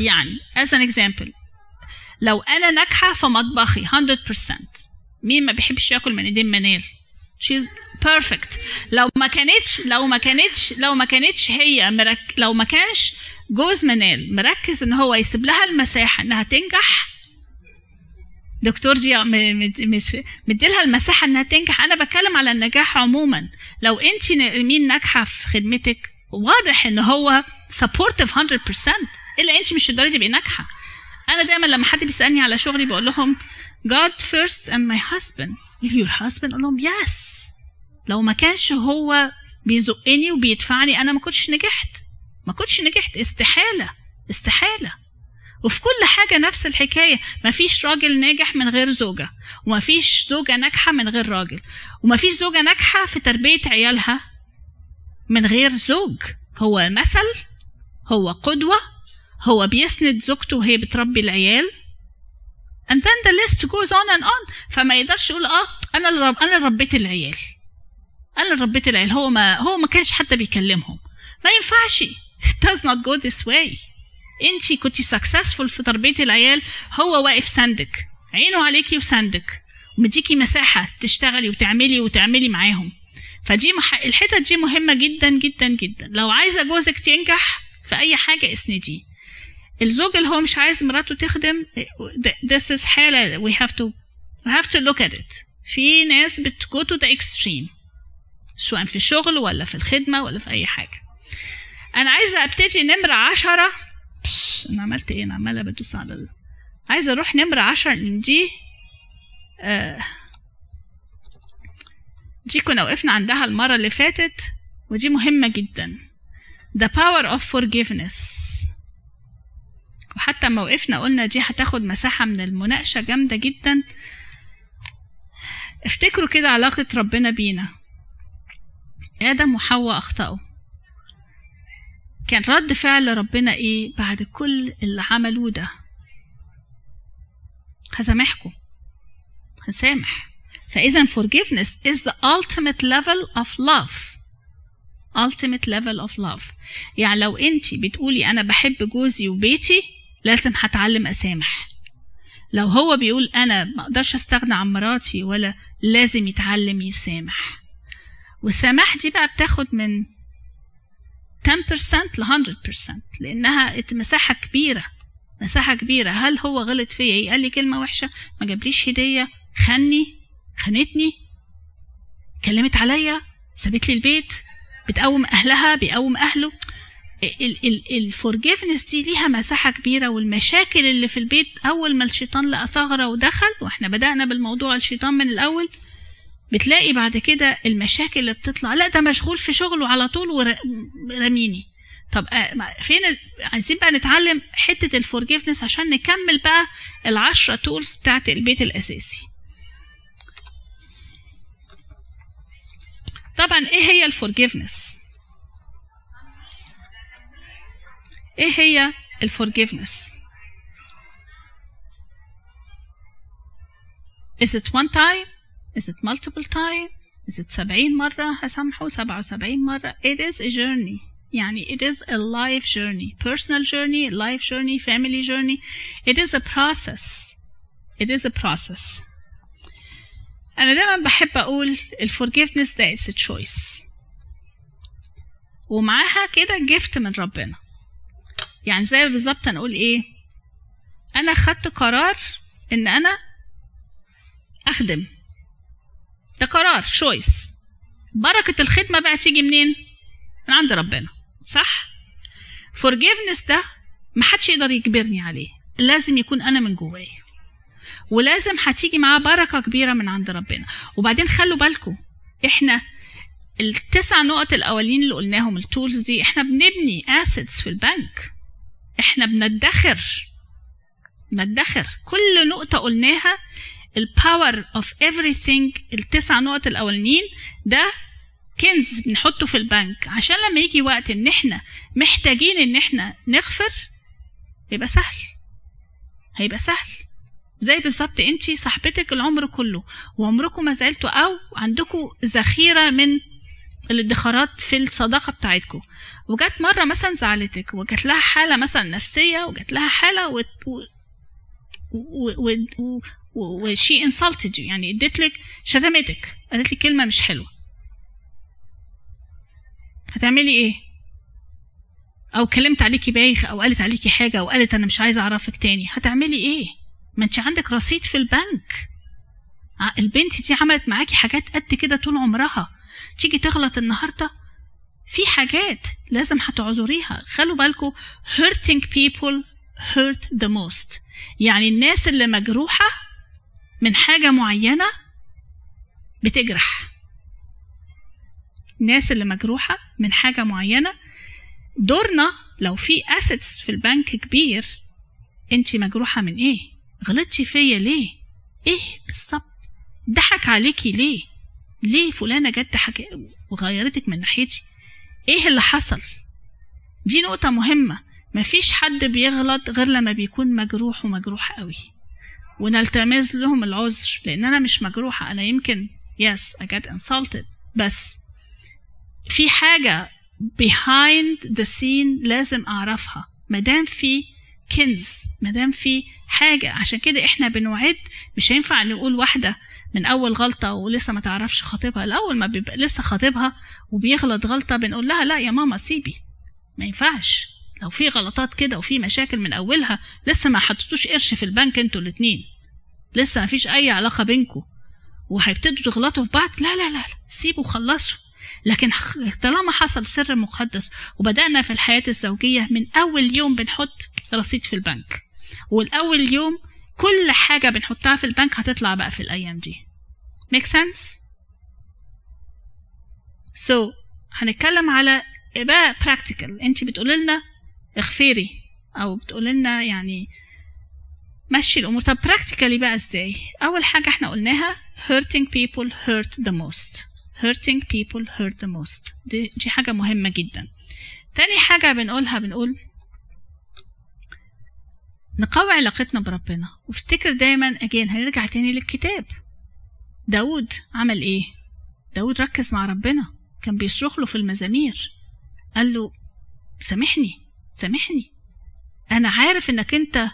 يعني as an example لو أنا ناجحة في مطبخي 100% مين ما بيحبش ياكل من إيدين منال she's perfect. لو ما كانتش لو ما كانتش لو ما كانتش هي مرك لو ما كانش جوز منال مركز إن هو يسيب لها المساحة إنها تنجح دكتور دي مديلها المساحة إنها تنجح. أنا بتكلم على النجاح عموما. لو انت مين ناجحة في خدمتك؟ واضح إن هو supportive 100% إلا انت مش تقدري تبقي ناجحة. أنا دايما لما حد بيسألني على شغلي بقول لهم God first and my husband. Will your husband أقول لهم yes. لو ما كانش هو بيزقني وبيدفعني أنا ما كنتش نجحت. ما كنتش نجحت. استحالة. استحالة. وفي كل حاجة نفس الحكاية. ما فيش راجل ناجح من غير زوجة. وما فيش زوجة ناجحة من غير راجل. وما فيش زوجة ناجحة في تربية عيالها من غير زوج. هو مثل هو قدوة هو بيسند زوجته وهي بتربي العيال. And then the list goes on and on. فما يقدرش يقول آه أنا اللي. أنا اللي ربيت العيال. أنا اللي ربيت العيال. هو ما هو ما كانش حتى بيكلمهم. ما ينفعش. It does not go this way. انت كنتي successful في تربية العيال. هو واقف سندك. عينه عليكي وسندك. ومديكي مساحة تشتغلي وتعملي وتعملي معاهم. فدي مح... الحتت دي مهمة جدا جدا جدا. لو عايزة جوزك ينجح في أي حاجة اسنديه الزوج اللي هو مش عايز مراته تخدم this is حالة we have to have to look at it. في ناس بت go to the extreme سواء في الشغل ولا في الخدمة ولا في أي حاجة. أنا عايزة أبتدي نمرة عشرة. بش، أنا عملت إيه؟ أنا عمالة بدوس على ال... عايزة أروح نمرة عشرة إن دي آه دي كنا وقفنا عندها المرة اللي فاتت ودي مهمة جدا. The power of forgiveness. وحتى لما وقفنا قلنا دي هتاخد مساحة من المناقشة جامدة جدا. افتكروا كده علاقة ربنا بينا. آدم وحواء أخطأوا. كان رد فعل ربنا إيه بعد كل اللي عملوه ده؟ هسامحكم. هسامح فإذا forgiveness is the ultimate level of love. Ultimate level of love. يعني لو انت بتقولي أنا بحب جوزي وبيتي لازم هتعلم أسامح. لو هو بيقول أنا ما أقدرش أستغنى عن مراتي ولا لازم يتعلم يسامح. والسماح دي بقى بتاخد من 10% ل 100% لأنها مساحة كبيرة مساحة كبيرة. هل هو غلط فيا؟ إيه؟ قال لي كلمة وحشة. ما جابليش هدية. خني خانتني كلمت عليا سابت لي البيت. بتقوم أهلها بيقوم أهله. ال forgiveness دي ليها مساحة كبيرة والمشاكل اللي في البيت أول ما الشيطان لقى ثغرة ودخل وإحنا بدأنا بالموضوع الشيطان من الأول بتلاقي بعد كده المشاكل اللي بتطلع. لا ده مشغول في شغله على طول ورميني طب فين ال... عايزين بقى نتعلم حتة ال forgiveness عشان نكمل بقى العشرة tools بتاعت البيت الأساسي. طبعا إيه هي الفورجيفنس إيه هي الفورجيفنس is it one time is it multiple time is it 70 مرة هسامحه 77 مرة it is a journey يعني it is a life journey personal journey life journey family journey it is a process it is a process أنا دايما بحب أقول الفورجيفنس ده is a choice. ومعاها كده جفت من ربنا. يعني زي بالظبط هنقول إيه؟ أنا خدت قرار إن أنا أخدم. ده قرار شويس بركة الخدمة بقى تيجي منين؟ من عند ربنا. صح؟ forgiveness ده محدش يقدر يجبرني عليه. لازم يكون أنا من جوايا. ولازم هتيجي معاه بركة كبيرة من عند ربنا. وبعدين خلوا بالكم إحنا التسع نقط الأولين اللي قلناهم ال tools دي إحنا بنبني assets في البنك. إحنا بندخر بندخر. كل نقطة قلناها ال power of everything التسع نقط الاولانيين ده كنز بنحطه في البنك. عشان لما يجي وقت إن إحنا محتاجين إن إحنا نغفر يبقى سهل. هيبقى سهل. زي بالظبط انتي صاحبتك العمر كله وعمركم ما زعلتوا أو عندكم ذخيرة من الادخارات في الصداقة بتاعتكم وجت مرة مثلا زعلتك وجات لها حالة مثلا نفسية وجات لها حالة و و و و و وشي انسلتد يعني اديت لك شتمتك قالت لك كلمة مش حلوة. هتعملي إيه؟ أو كلمت عليكي بايخ أو قالت عليكي حاجة أو قالت أنا مش عايزة أعرفك تاني هتعملي إيه؟ ما انت عندك رصيد في البنك. ع- البنت دي عملت معاكي حاجات قد كده طول عمرها. تيجي تغلط النهارده في حاجات لازم هتعذريها. خلوا بالكم hurting people hurt the most. يعني الناس اللي مجروحة من حاجة معينة بتجرح. الناس اللي مجروحة من حاجة معينة دورنا لو في assets في البنك كبير انت مجروحة من إيه؟ غلطتي فيا ليه؟ إيه بالظبط؟ ضحك عليكي ليه؟ ليه فلانة جت ضحك وغيرتك من ناحيتي؟ إيه اللي حصل؟ دي نقطة مهمة. مفيش حد بيغلط غير لما بيكون مجروح ومجروح قوي. ونلتمس لهم العذر لأن أنا مش مجروحة. أنا يمكن yes I got insulted. بس في حاجة behind the scene لازم أعرفها. مادام في كنز مادام في حاجة. عشان كده إحنا بنوعد مش هينفع نقول واحدة من أول غلطة ولسه ما تعرفش خطيبها الأول ما بيبقى لسه خطيبها وبيغلط غلطة بنقول لها لا يا ماما سيبي. ما ينفعش. لو في غلطات كده وفي مشاكل من أولها لسه ما حطيتوش قرش في البنك أنتوا الاتنين. لسه ما فيش أي علاقة بينكم وهيبتدوا تغلطوا في بعض. لا لا لا, لا. سيبوا خلصوا لكن طالما حصل سر مقدس وبدأنا في الحياة الزوجية من أول يوم بنحط رصيد في البنك. والأول يوم كل حاجة بنحطها في البنك هتطلع بقى في الأيام دي make sense? So هنتكلم على بقى practical. انت بتقولي لنا اغفري أو بتقولي لنا يعني مشي الأمور. طب practically بقى إزاي؟ أول حاجة إحنا قلناها hurting people hurt the most. hurting people hurt the most. دي, دي حاجة مهمة جدا. تاني حاجة بنقولها بنقول نقوي علاقتنا بربنا. وافتكر دايما اجين هنرجع تاني للكتاب. داود عمل إيه؟ داود ركز مع ربنا. كان بيصرخ له في المزامير. قال له سامحني سامحني. أنا عارف إنك أنت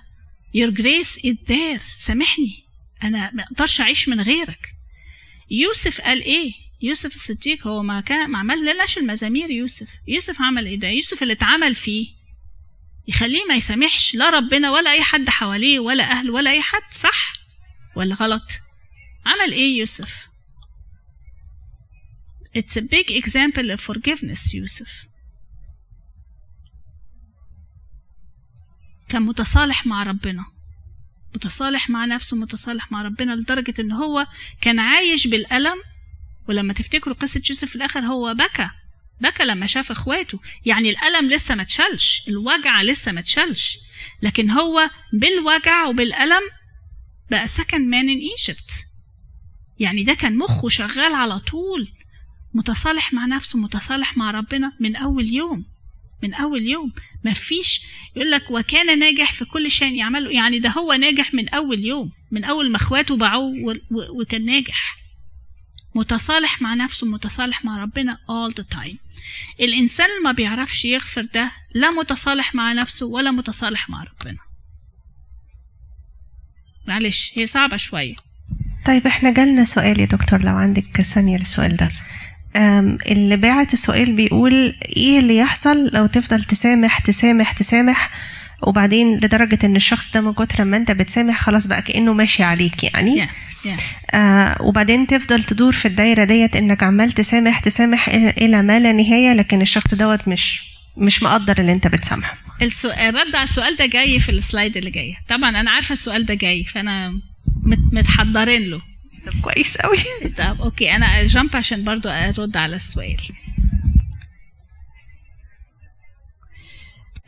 your grace is there. سامحني. أنا ما أقدرش أعيش من غيرك. يوسف قال إيه؟ يوسف الصديق هو ما كان ما عمل لناش المزامير يوسف. يوسف عمل إيه ده؟ يوسف اللي اتعمل فيه. يخليه ما يسامحش لا ربنا ولا أي حد حواليه ولا اهله ولا أي حد صح ولا غلط؟ عمل إيه يوسف؟ It's a big example of forgiveness يوسف. كان متصالح مع ربنا متصالح مع نفسه متصالح مع ربنا لدرجة إن هو كان عايش بالألم ولما تفتكروا قصة يوسف في الآخر هو بكى. بكى لما شاف اخواته. يعني الألم لسه ما اتشالش الوجع لسه ما اتشالش. لكن هو بالوجع وبالألم بقى سكن مان ان ايجيبت يعني ده كان مخه شغال على طول متصالح مع نفسه متصالح مع ربنا من أول يوم من أول يوم. مفيش يقول لك وكان ناجح في كل شيء يعمله. يعني ده هو ناجح من أول يوم من أول ما اخواته باعوه وكان ناجح. متصالح مع نفسه متصالح مع ربنا all the time. الإنسان اللي ما بيعرفش يغفر ده لا متصالح مع نفسه ولا متصالح مع ربنا. معلش هي صعبة شوية. طيب إحنا جالنا سؤال يا دكتور لو عندك ثانية للسؤال ده. اللي باعت السؤال بيقول إيه اللي يحصل لو تفضل تسامح تسامح تسامح وبعدين لدرجة إن الشخص ده من كتر ما أنت بتسامح خلاص بقى كأنه ماشي عليك يعني؟ Yeah. آه وبعدين تفضل تدور في الدايرة ديت إنك عمال تسامح تسامح إلى- إلى ما لا نهاية لكن الشخص دوت مش مش مقدر اللي أنت بتسامحه. السؤال الرد على السؤال ده جاي في ال slide اللي جاية طبعا أنا عارفة السؤال ده جاي فأنا مت- متحضرين له. طب كويس قوي طب okay أنا هـ jump عشان برضو أرد على السؤال.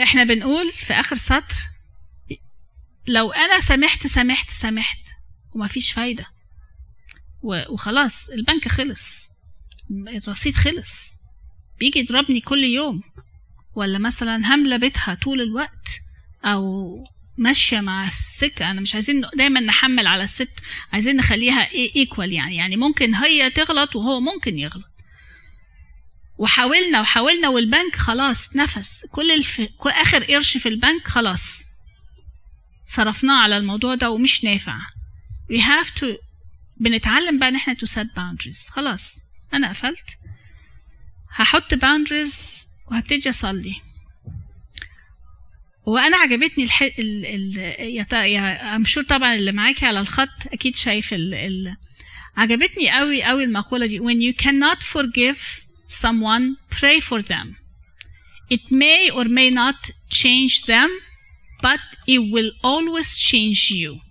إحنا بنقول في آخر سطر لو أنا سامحت سامحت سامحت ومفيش فايدة. و- وخلاص البنك خلص. الرصيد خلص. بيجي يضربني كل يوم. ولا مثلا هاملة بيتها طول الوقت أو ماشية مع السكة. أنا مش عايزين دايما نحمل على الست عايزين نخليها ايكوال يعني. يعني ممكن هي تغلط وهو ممكن يغلط. وحاولنا وحاولنا والبنك خلاص نفس. كل الف... كل آخر قرش في البنك خلاص. صرفناه على الموضوع ده ومش نافع. We have to بنتعلم بقى ان إحنا to set boundaries خلاص أنا قفلت هحط boundaries وهبتدي اصلي وأنا عجبتني الح... ال... ال... يا. يا sure طبعا اللي معاكي على الخط أكيد شايف ال... ال... عجبتني قوي قوي المقولة دي when you cannot forgive someone pray for them it may or may not change them but it will always change you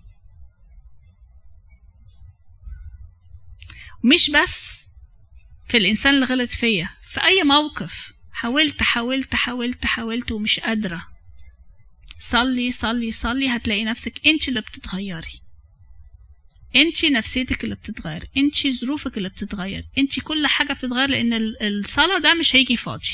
مش بس في الإنسان اللي غلط فيا في أي موقف. حاولت حاولت حاولت حاولت ومش قادرة. صلي صلي صلي هتلاقي نفسك انت اللي بتتغيري. انت نفسيتك اللي بتتغير انت ظروفك اللي بتتغير انت كل حاجة بتتغير لأن ال- الصلاة ده مش هيجي فاضي.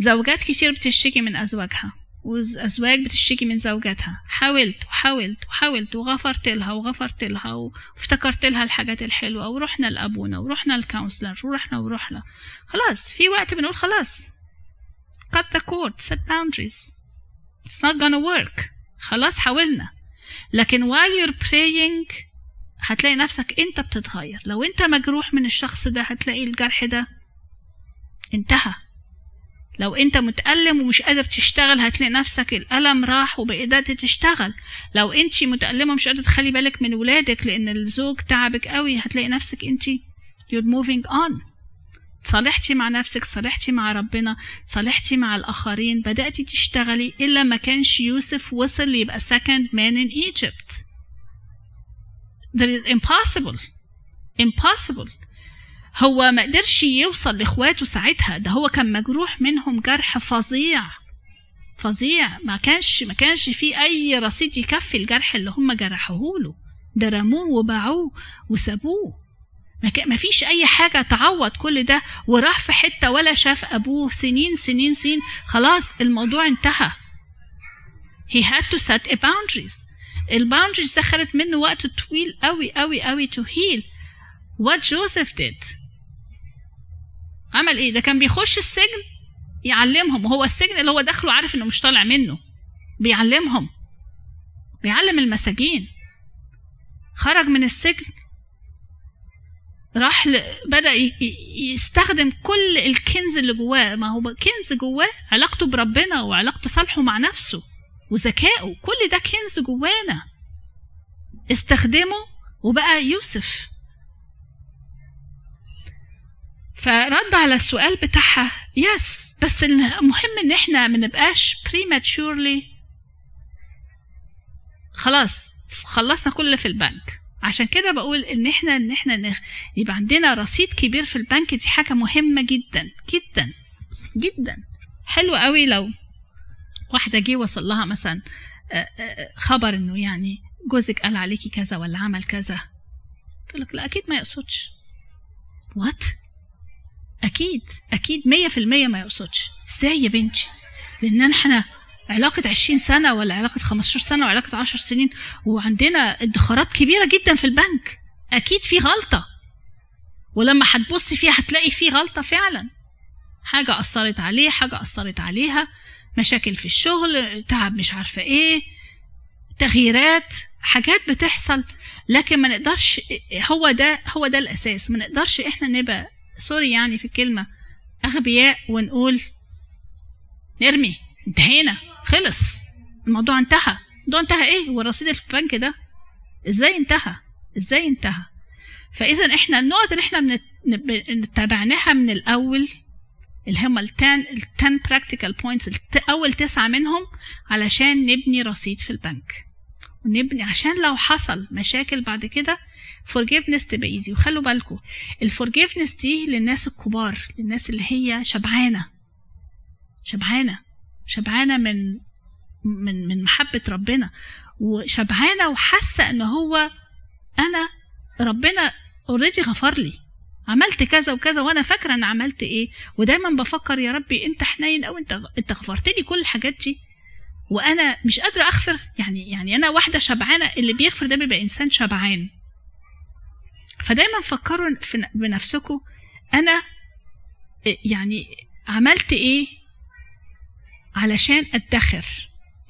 زوجات كتير بتشتكي من أزواجها. وأزواج بتشتكي من زوجاتها. حاولت وحاولت وحاولت وغفرت لها وغفرت لها وافتكرت لها الحاجات الحلوة ورحنا لأبونا ورحنا للكونسلر ورحنا ورحنا. خلاص في وقت بنقول خلاص. Cut the cord set boundaries. It's not gonna work. خلاص حاولنا. لكن while you're praying هتلاقي نفسك أنت بتتغير. لو أنت مجروح من الشخص ده هتلاقي الجرح ده انتهى. لو انت متألم ومش قادر تشتغل هتلاقي نفسك الألم راح وبقدرت تشتغل. لو انت متألمة ومش قادرة تخلي بالك من ولادك لأن الزوج تعبك قوي هتلاقي نفسك انت you're moving on. صالحتي مع نفسك صالحتي مع ربنا صالحتي مع الآخرين. بدأتي تشتغلي إلا ما كانش يوسف وصل يبقى second man in Egypt. That is impossible. Impossible. هو ما قدرش يوصل لإخواته ساعتها ده هو كان مجروح منهم جرح فظيع فظيع. ما كانش ما كانش في أي رصيد يكفي الجرح اللي هم جرحوه له. ده رموه وباعوه وسابوه. ما فيش أي حاجة تعوض كل ده. وراح في حتة ولا شاف أبوه سنين سنين سنين. خلاص الموضوع انتهى. He had to set a boundaries. الباوندريز ده خدت منه وقت طويل قوي قوي قوي to heal. What Joseph did عمل إيه؟ ده كان بيخش السجن يعلمهم. وهو السجن اللي هو داخله عارف إنه مش طالع منه. بيعلمهم. بيعلم المساجين. خرج من السجن. راح. ي- يستخدم كل الكنز اللي جواه. ما هو كنز جواه علاقته بربنا وعلاقة تصالحه مع نفسه وذكائه. كل ده كنز جوانا. استخدمه وبقى يوسف. فرد على السؤال بتاعها يس بس المهم إن إحنا ما نبقاش prematurely. خلاص خلصنا كل اللي في البنك. عشان كده بقول إن إحنا إن إحنا نخ... يبقى عندنا رصيد كبير في البنك دي حاجة مهمة جدا جدا جدا. حلو قوي لو واحدة جه وصل لها مثلا آه، آه، خبر إنه يعني جوزك قال عليكي كذا ولا عمل كذا. تقول لك لا أكيد ما يقصدش. وات أكيد أكيد مية في المية ما يقصدش. إزاي يا بنتي؟ لأن إحنا علاقة عشرين سنة ولا علاقة خمستاشر سنة وعلاقة عشر سنين وعندنا ادخارات كبيرة جدا في البنك. أكيد في غلطة. ولما هتبصي فيها هتلاقي في غلطة فعلا. حاجة أثرت عليه حاجة أثرت عليها. مشاكل في الشغل تعب مش عارفة إيه تغييرات حاجات بتحصل. لكن ما نقدرش هو ده هو ده الأساس. ما نقدرش إحنا نبقى سوري يعني في الكلمة أغبياء ونقول نرمي. انتهينا. خلص. الموضوع انتهى. الموضوع انتهى إيه؟ والرصيد في البنك ده. إزاي انتهى؟ إزاي انتهى؟ فاذا إحنا النقط اللي إحنا تابعناها من الأول اللي هم ال 10 ال 10 practical points أول تسعة منهم علشان نبني رصيد في البنك. ونبني عشان لو حصل مشاكل بعد كده forgiveness تبقى easy وخلوا بالكم ال forgiveness دي للناس الكبار للناس اللي هي شبعانة. شبعانة. شبعانة من من من محبة ربنا. وشبعانة وحاسة إن هو أنا ربنا اوريدي غفر لي. عملت كذا وكذا وأنا فاكرة ان عملت إيه. ودايما بفكر يا ربي أنت حنين أو أنت أنت غفرت لي كل الحاجات دي. وأنا مش قادرة أغفر. يعني يعني أنا واحدة شبعانة اللي بيغفر ده بيبقى إنسان شبعان. فدايما فكروا بنفسكم أنا يعني عملت إيه علشان أدخر.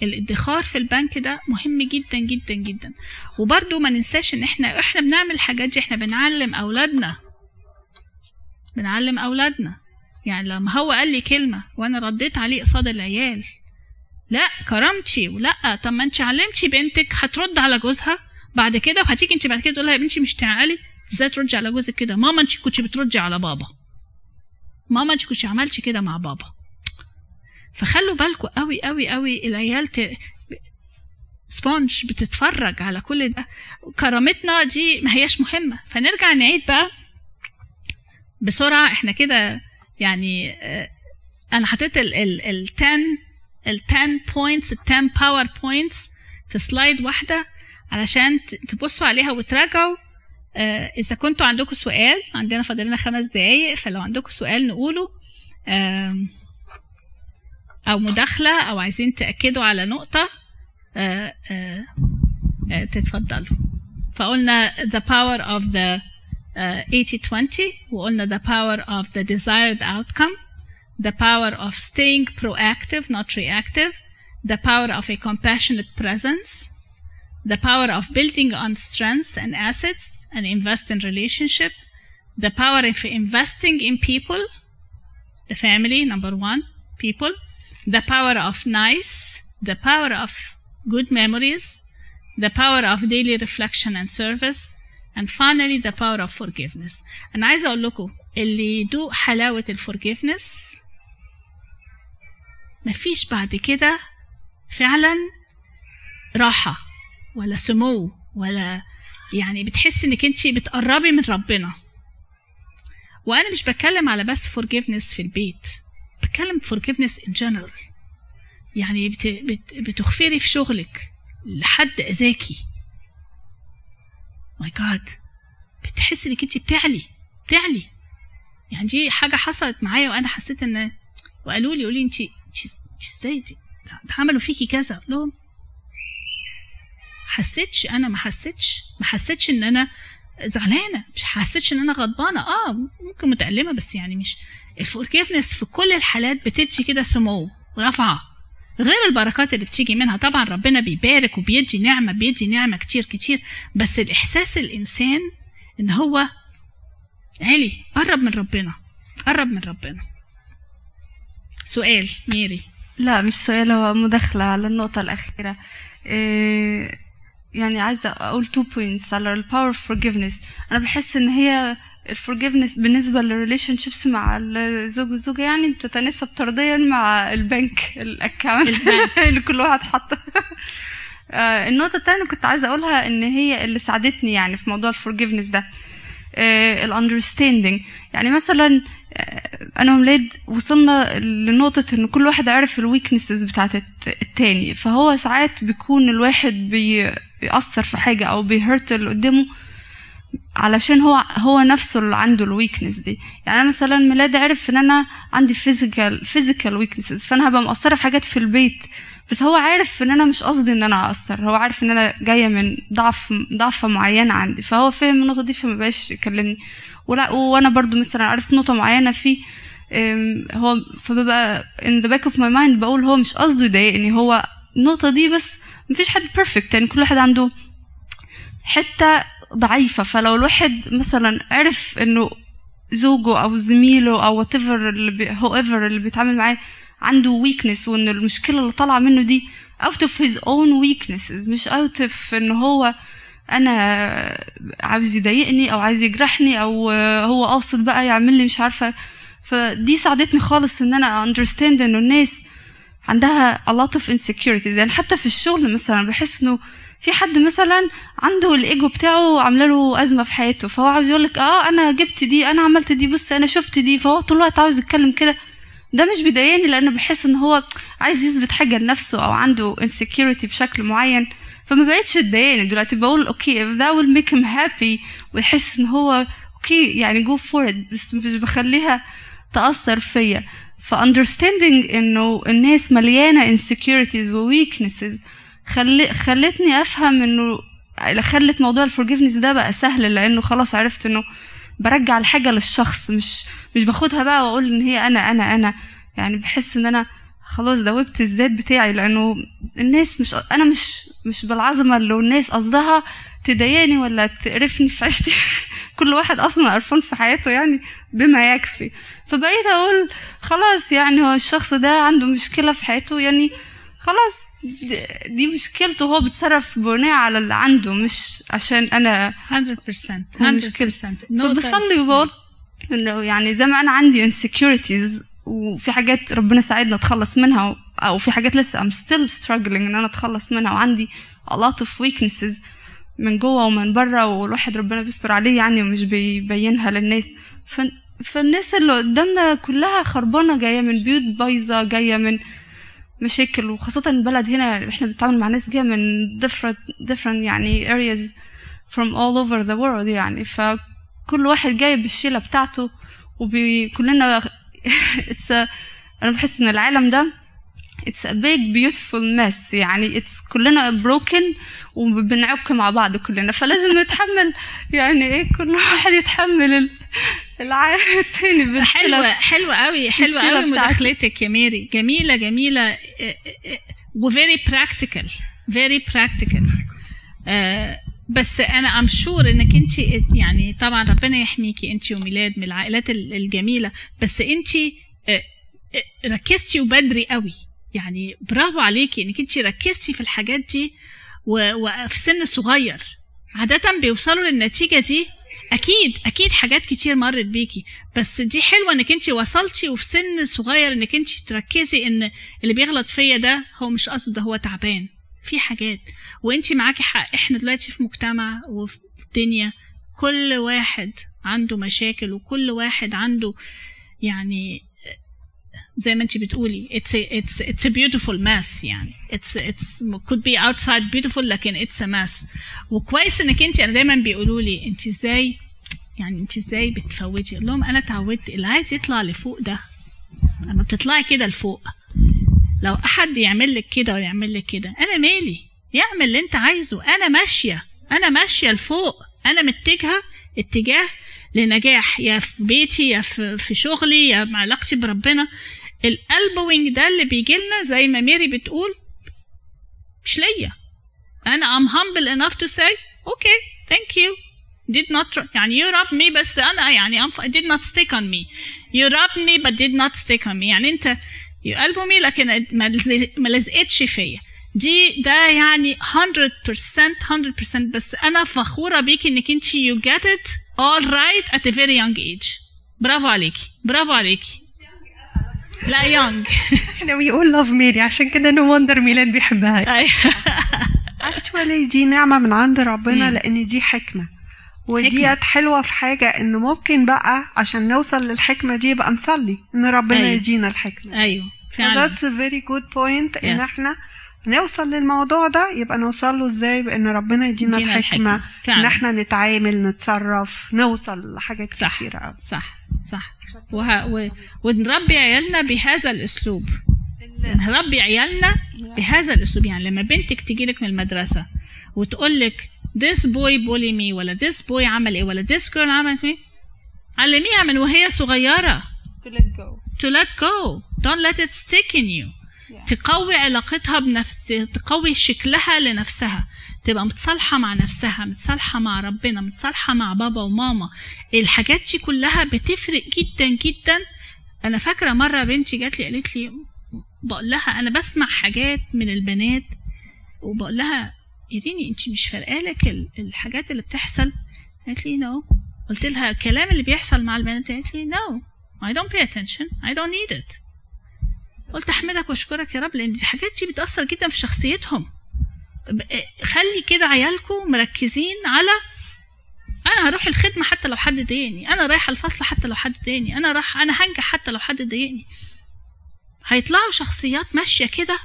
الادخار في البنك ده مهم جدا جدا جدا. وبرضو ما ننساش إن إحنا إحنا بنعمل الحاجات دي إحنا بنعلم أولادنا. بنعلم أولادنا. يعني لما هو قال لي كلمة وأنا رديت عليه قصاد العيال لا كرامتي ولا طب ما أنت علمتي بنتك هترد على جوزها بعد كده وهتيجي أنت بعد كده تقول لها يا بنتي مش تعالي؟ إزاي تردي على جوزك كده؟ ماما انت كنت بتردي على بابا. ماما انت كنت عملتي كده مع بابا. فخلوا بالكم قوي قوي قوي العيال ت... سبونج بتتفرج على كل ده. كرامتنا دي ما هياش مهمة. فنرجع نعيد بقى بسرعة. إحنا كده يعني آه أنا حطيت ال ال ال 10 ال 10 points ال 10 power points في سلايد واحدة علشان تبصوا عليها وتراجعوا. اذا كنتوا عندكم سؤال عندنا فاضل لنا خمس دقايق فلو عندكم سؤال نقوله آه أو مداخلة أو عايزين تأكدوا على آه آه آه تتفضلوا فقلنا the power of the 80-20 وقلنا the power of the desired outcome the power of staying proactive not reactive the power of a compassionate presence the power of building on strengths and assets and invest in relationship the power of investing in people the family number one people the power of nice the power of good memories, the power of daily reflection and service, and finally the power of forgiveness. أنا عايزة أقول لكم اللي يدوق حلاوة الفورجيفنس مفيش بعد كده فعلا راحة ولا سمو ولا يعني بتحسي إنك أنت بتقربي من ربنا. وأنا مش بتكلم على بس forgiveness في البيت بتكلم forgiveness in general. يعني بت بت بتغفري في شغلك لحد أذاكي. ماي جاد بتحسي إنك أنت بتعلي بتعلي. يعني دي حاجة حصلت معايا وأنا حسيت إن وقالوا لي قولي أنت إزاي دي؟ ده عملوا فيكي كذا. لهم حسيتش أنا ما حسيتش؟ ما حسيتش إن أنا زعلانة مش حسيتش إن أنا غضبانة. آه ممكن متألمة بس يعني مش. الفورجيفنس في كل الحالات بتدي كده سمو ورفعة. غير البركات اللي بتيجي منها طبعا ربنا بيبارك وبيدي نعمة بيدي نعمة كتير كتير. بس الإحساس الإنسان إن هو علي قرب من ربنا قرب من ربنا. سؤال ميري. لا مش سؤال هو مداخلة على النقطة الأخيرة. إيه يعني عايزة أقول two points على ال power of forgiveness. أنا بحس إن هي ال forgiveness بالنسبة لل relationships مع الزوج والزوجة يعني بتتناسب طرديا مع ال bank account اللي كل واحد حاطه. النقطة الثانية كنت عايزة أقولها إن هي اللي ساعدتني يعني في موضوع ال forgiveness ده. ال understanding يعني مثلا أنا وميلاد وصلنا لنقطة إن كل واحد عارف ال weaknesses بتاعت التاني. فهو ساعات بيكون الواحد بيأثر في حاجة أو بي hurt اللي قدامه علشان هو هو نفسه اللي عنده ال weakness دي. يعني أنا مثلا ميلاد عرف إن أنا عندي physical physical weaknesses فأنا هبقى مقصره في حاجات في البيت. بس هو عارف إن أنا مش قصدي إن أنا اقصر هو عارف إن أنا جاية من ضعف ضعفة معينة عندي. فهو فاهم النقطة دي فما بقاش يكلمني. ولا وأنا برضو مثلا عرفت نقطة معينة فيه هو فببقى in the back of my mind بقول هو مش قصده يضايقني هو النقطة دي بس مفيش حد perfect يعني كل واحد عنده حتة ضعيفة. فلو الواحد مثلا عرف إنه زوجه أو زميله أو whatever اللي whoever اللي بيتعامل معاه عنده weakness وإن المشكلة اللي طالعة منه دي out of his own weaknesses مش out of ان هو أنا عاوز يضايقني أو عايز يجرحني أو هو قاصد بقى يعمل لي مش عارفة. فدي ساعدتني خالص إن أنا understand إنه الناس عندها a lot of insecurities. يعني حتى في الشغل مثلا بحس إنه في حد مثلا عنده الإيجو بتاعه عامله له أزمة في حياته. فهو عاوز يقول لك آه أنا جبت دي أنا عملت دي بص أنا شفت دي. فهو طول الوقت عاوز يتكلم كده. ده مش بيضايقني لأنه بحس إن هو عايز يثبت حاجة لنفسه أو عنده insecurity بشكل معين. فما بقتش تضايقني دلوقتي بقول okay if that will make him happy ويحس إن هو okay يعني go for it. بس مش بخليها تأثر فيا. ف understanding إنه الناس مليانة insecurities و weaknesses خلي خلتني أفهم إنه خلت موضوع الفورجيفنس ده بقى سهل لأنه خلاص عرفت إنه برجع الحاجة للشخص مش مش باخدها بقى وأقول إن هي أنا أنا أنا. يعني بحس إن أنا خلاص دوبت الذات بتاعي لأنه الناس مش أنا مش مش بالعظمة اللي الناس قصدها تضايقني ولا تقرفني في عيشتي. كل واحد أصلا قرفان في حياته يعني بما يكفي. فبقيت أقول خلاص يعني هو الشخص ده عنده مشكلة في حياته يعني خلاص دي- مشكلته هو بيتصرف بناء على اللي عنده مش عشان أنا. 100% هو مشكلة. 100% نقطة. فبصلي وبقول إنه يعني زي ما أنا عندي insecurities وفي حاجات ربنا ساعدنا اتخلص منها أو في حاجات لسه I'm still struggling إن أنا أتخلص منها وعندي a lot of weaknesses من جوه ومن بره والواحد ربنا بيستر عليه يعني ومش بيبينها للناس. فالناس اللي قدامنا كلها خربانة جاية من بيوت بايظة جاية من مشاكل وخاصة البلد هنا إحنا بنتعامل مع ناس جاية من different different يعني areas from all over the world يعني فكل واحد جاي بالشيلة بتاعته وكلنا it's a أنا بحس إن العالم ده it's a big beautiful mess. يعني it's كلنا broken وبنعك مع بعض كلنا. فلازم نتحمل. يعني إيه كل واحد يتحمل ال- العالم التاني حلوة حلوة قوي حلوة قوي. مداخلتك يا ميري. جميلة جميلة. و very practical very practical بس أنا I'm sure إنك أنت يعني طبعا ربنا يحميكي أنت وميلاد من العائلات ال- الجميلة بس أنت ركزتي وبدري قوي. يعني برافو عليكي إنك أنت ركزتي في الحاجات دي وفي سن صغير. عادة بيوصلوا للنتيجة دي أكيد أكيد حاجات كتير مرت بيكي. بس دي حلوة إنك أنت وصلتي وفي سن صغير إنك أنت تركزي إن اللي بيغلط فيا ده هو مش قصده ده هو تعبان. في حاجات. وأنت معاكي حق. إحنا دلوقتي في مجتمع وفي الدنيا كل واحد عنده مشاكل وكل واحد عنده يعني زي ما انت بتقولي it's a, it's it's a beautiful mess يعني. It's it's could be outside beautiful لكن it's a mess. وكويس انك انت أنا دايما بيقولوا لي انت إزاي يعني انت إزاي بتفوتي؟ أقول لهم أنا اتعودت اللي عايز يطلع لفوق ده لما بتطلعي كده لفوق لو أحد يعمل لك كده ولا يعمل لك كده أنا مالي؟ يعمل اللي انت عايزه. أنا ماشية. أنا ماشية لفوق. أنا متجهة اتجاه لنجاح. يا في بيتي يا في, في شغلي يا مع علاقتي بربنا. الالبوينج ده اللي بيجي لنا زي ما ميري بتقول مش ليا. أنا I'm humble enough to say okay thank you. Did not يعني you rubbed me بس أنا يعني I'm, did not stick on me. You rubbed me but did not stick on me. يعني أنت elbow me لكن ما لزقتش فيا. دي ده يعني 100% 100% بس أنا فخورة بيكي إنك أنت you get it all right at a very young age. برافو عليكي برافو عليكي. لا young إحنا بيقول love ميري عشان كده no wonder ميلاد بيحبها. actually دي نعمة من عند ربنا لأن دي حكمة. وديت حلوة في حاجة إنه ممكن بقى عشان نوصل للحكمة دي يبقى نصلي إن ربنا أيوة. يدينا الحكمة. أيوه فعلا. That's a very good point إن Yes. نوصل للموضوع ده يبقى نوصل له إزاي؟ بإن ربنا يدينا. فعلا. إن إحنا نتعامل نتصرف نوصل لحاجات صح. كتيرة أوي. صح. صح. وه... و... ونربي عيالنا بهذا الأسلوب. نربي عيالنا بهذا الأسلوب. يعني لما بنتك تجي لك من المدرسة وتقول لك this boy bully me ولا this boy عمل إيه ولا this girl عمل إيه علميها من وهي صغيرة. To let go. To let go. Don't let it stick in you. تقوي علاقتها بنفس تقوي شكلها لنفسها. تبقى متصالحة مع نفسها متصالحة مع ربنا متصالحة مع بابا وماما. الحاجات دي كلها بتفرق جدا جدا. أنا فاكرة مرة بنتي جات لي قالت لي بقول لها أنا بسمع حاجات من البنات وبقول لها إيريني أنت مش فارقالك ال- الحاجات اللي بتحصل؟ قالت لي no قلت لها الكلام اللي بيحصل مع البنات؟ قالت لي no I don't pay attention. I don't need it. قلت أحمدك وأشكرك يا رب لأن الحاجات دي بتأثر جدا في شخصيتهم. ب- خلي كده عيالكم مركزين على أنا هروح الخدمة حتى لو حد ضايقني أنا رايحه الفصل حتى لو حد ضايقني أنا راح أنا هنجح حتى لو حد ضايقني. هيطلعوا شخصيات ماشية كده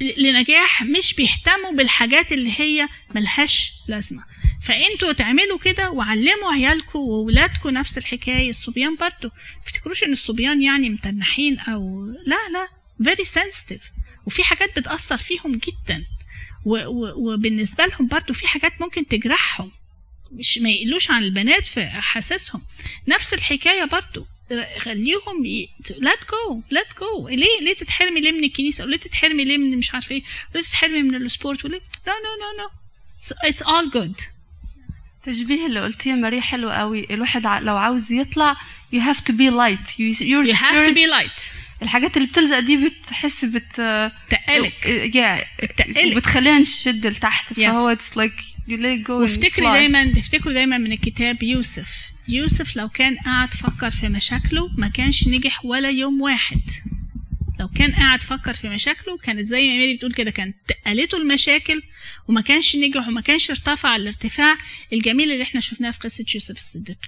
لنجاح مش بيهتموا بالحاجات اللي هي ملهاش لازمة. فانتوا تعملوا كده وعلموا عيالكم وولادكم نفس الحكاية الصبيان برضو. تفتكروش إن الصبيان يعني متنحين أو لا لا very sensitive. وفي حاجات بتأثر فيهم جدا. و و وبالنسبة لهم برضو في حاجات ممكن تجرحهم. مش ما يقلوش عن البنات في أحاسيسهم. نفس الحكاية برضو. خليهم ي... go let go. ليه؟ ليه تتحرمي ليه من الكنيسة؟ وليه تتحرمي ليه من مش عارفه إيه؟ وليه تتحرمي من السبورت؟ وليه؟ no no no no. So it's all good تشبيه اللي قلتيه يا ماري حلو قوي. الواحد لو عاوز يطلع you have to be light. You, your you have to be light. الحاجات اللي بتلزق دي بتحس بت تقلك yeah. بتقلك. وبتخلينا نشد لتحت. Yes. فهو it's like you let go and وافتكري. دايما افتكروا دايما من الكتاب يوسف. يوسف لو كان قاعد فكر في مشاكله ما كانش نجح ولا يوم واحد. لو كان قاعد فكر في مشاكله كانت زي ما ميري بتقول كده كانت تقلته المشاكل وما كانش نجح وما كانش ارتفع الارتفاع الجميل اللي إحنا شفناه في قصة يوسف الصديق.